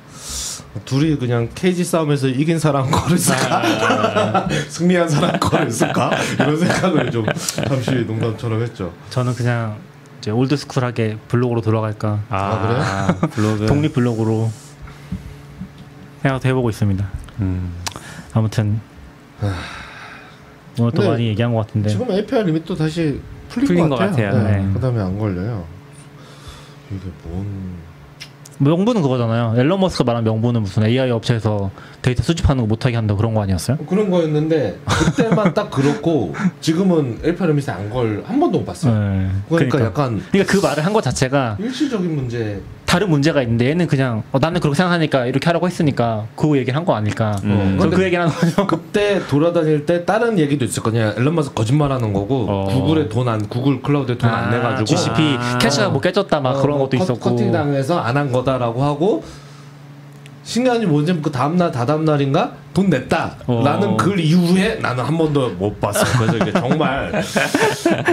둘이 그냥 케이지 싸움에서 이긴 사람 거를 쓸까 승리한 사람 거를 쓸까 이런 생각을 좀 잠시 농담처럼 했죠. 저는 그냥 이제 old school하게 블로그로 돌아갈까 아, 그래요? 블로그. 독립 블로그로 생각도 해보고 있습니다. 음. 아무튼 오늘 또 많이 얘기한 것 같은데 지금 API 리밋도 다시 풀린, 풀린 것 것 같아요. 같아요. 네. 네. 그다음에 안 걸려요. 이게 뭔 명분은 그거잖아요. 앨런 머스크 말한 명분은 무슨 AI 업체에서 데이터 수집하는 거 못하게 한다 그런 거 아니었어요? 그런 거였는데 그때만 딱 그렇고 지금은 API 리밋에 안걸 한 번도 못 봤어요. 네. 그러니까, 약간 그러니까 그 말을 한 것 자체가 일시적인 문제 다른 문제가 있는데 얘는 그냥 어, 나는 그렇게 생각하니까 이렇게 하라고 했으니까 그 얘기를 한 거 아닐까. 음. 저는 그 얘기를 하는 거죠. 그때 돌아다닐 때 다른 얘기도 거냐. 앨런 머스크 거짓말하는 거고 어. 구글에 돈 안 구글 클라우드에 돈안 아, 내가지고 GCP 아. 캐시가 뭐 깨졌다 막 어, 그런 뭐 것도 컷- 있었고. 커팅 당해서 안 한 거다라고 하고 신기한지 뭔지 그 다음 날 다다음 날인가 돈 냈다 라는 어. 글 이후에 나는 한 번도 못 봤어. 그래서 이게 정말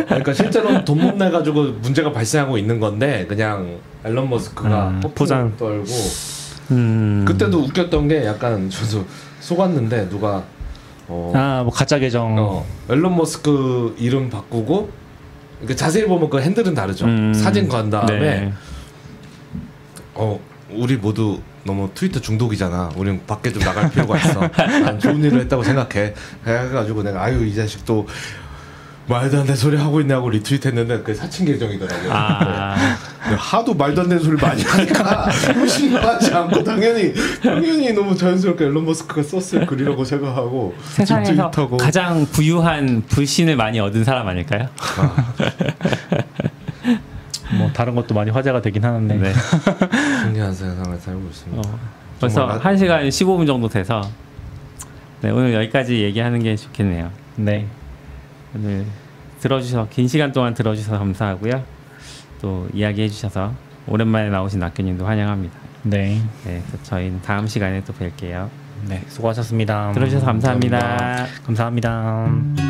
그러니까 실제로 돈 못 내가지고 문제가 발생하고 있는 건데 그냥 앨런 머스크가 음, 포장 포장. 떨고 음. 그때도 웃겼던 게 약간 저도 속았는데 누가 어, 아, 뭐 가짜 계정. 어, 앨런 머스크 이름 바꾸고 그 자세히 보면 그 핸들은 다르죠. 음. 사진 건 다음에 네. 어 우리 모두 너무 트위터 중독이잖아. 우린 밖에 좀 나갈 필요가 있어. 난 좋은 일을 했다고 생각해. 그래가지고 내가 아유 이 자식 또 말도 안 되는 소리 하고 있냐고 리트윗했는데 그 사칭 계정이더라고요. 아. 근데 하도 말도 안 되는 소리 많이 하니까 신고하지 않고 당연히 당연히 너무 자연스럽게 앨런 머스크가 썼을 글이라고 생각하고 세상에서 가장 부유한 불신을 많이 얻은 사람 아닐까요? 뭐 다른 것도 많이 화제가 되긴 하는데. 네. 신기한 세상을 살고 있습니다. 어, 벌써 정말 1시간 15분 정도 돼서 네, 오늘 여기까지 얘기하는 게 좋겠네요. 네. 오늘 들어주셔서 긴 시간 동안 들어주셔서 감사하고요. 또 이야기해 주셔서 오랜만에 나오신 낙교님도 환영합니다. 네. 네, 또 저희는 다음 시간에 또 뵐게요. 네. 수고하셨습니다. 들어주셔서 감사합니다. 감사합니다.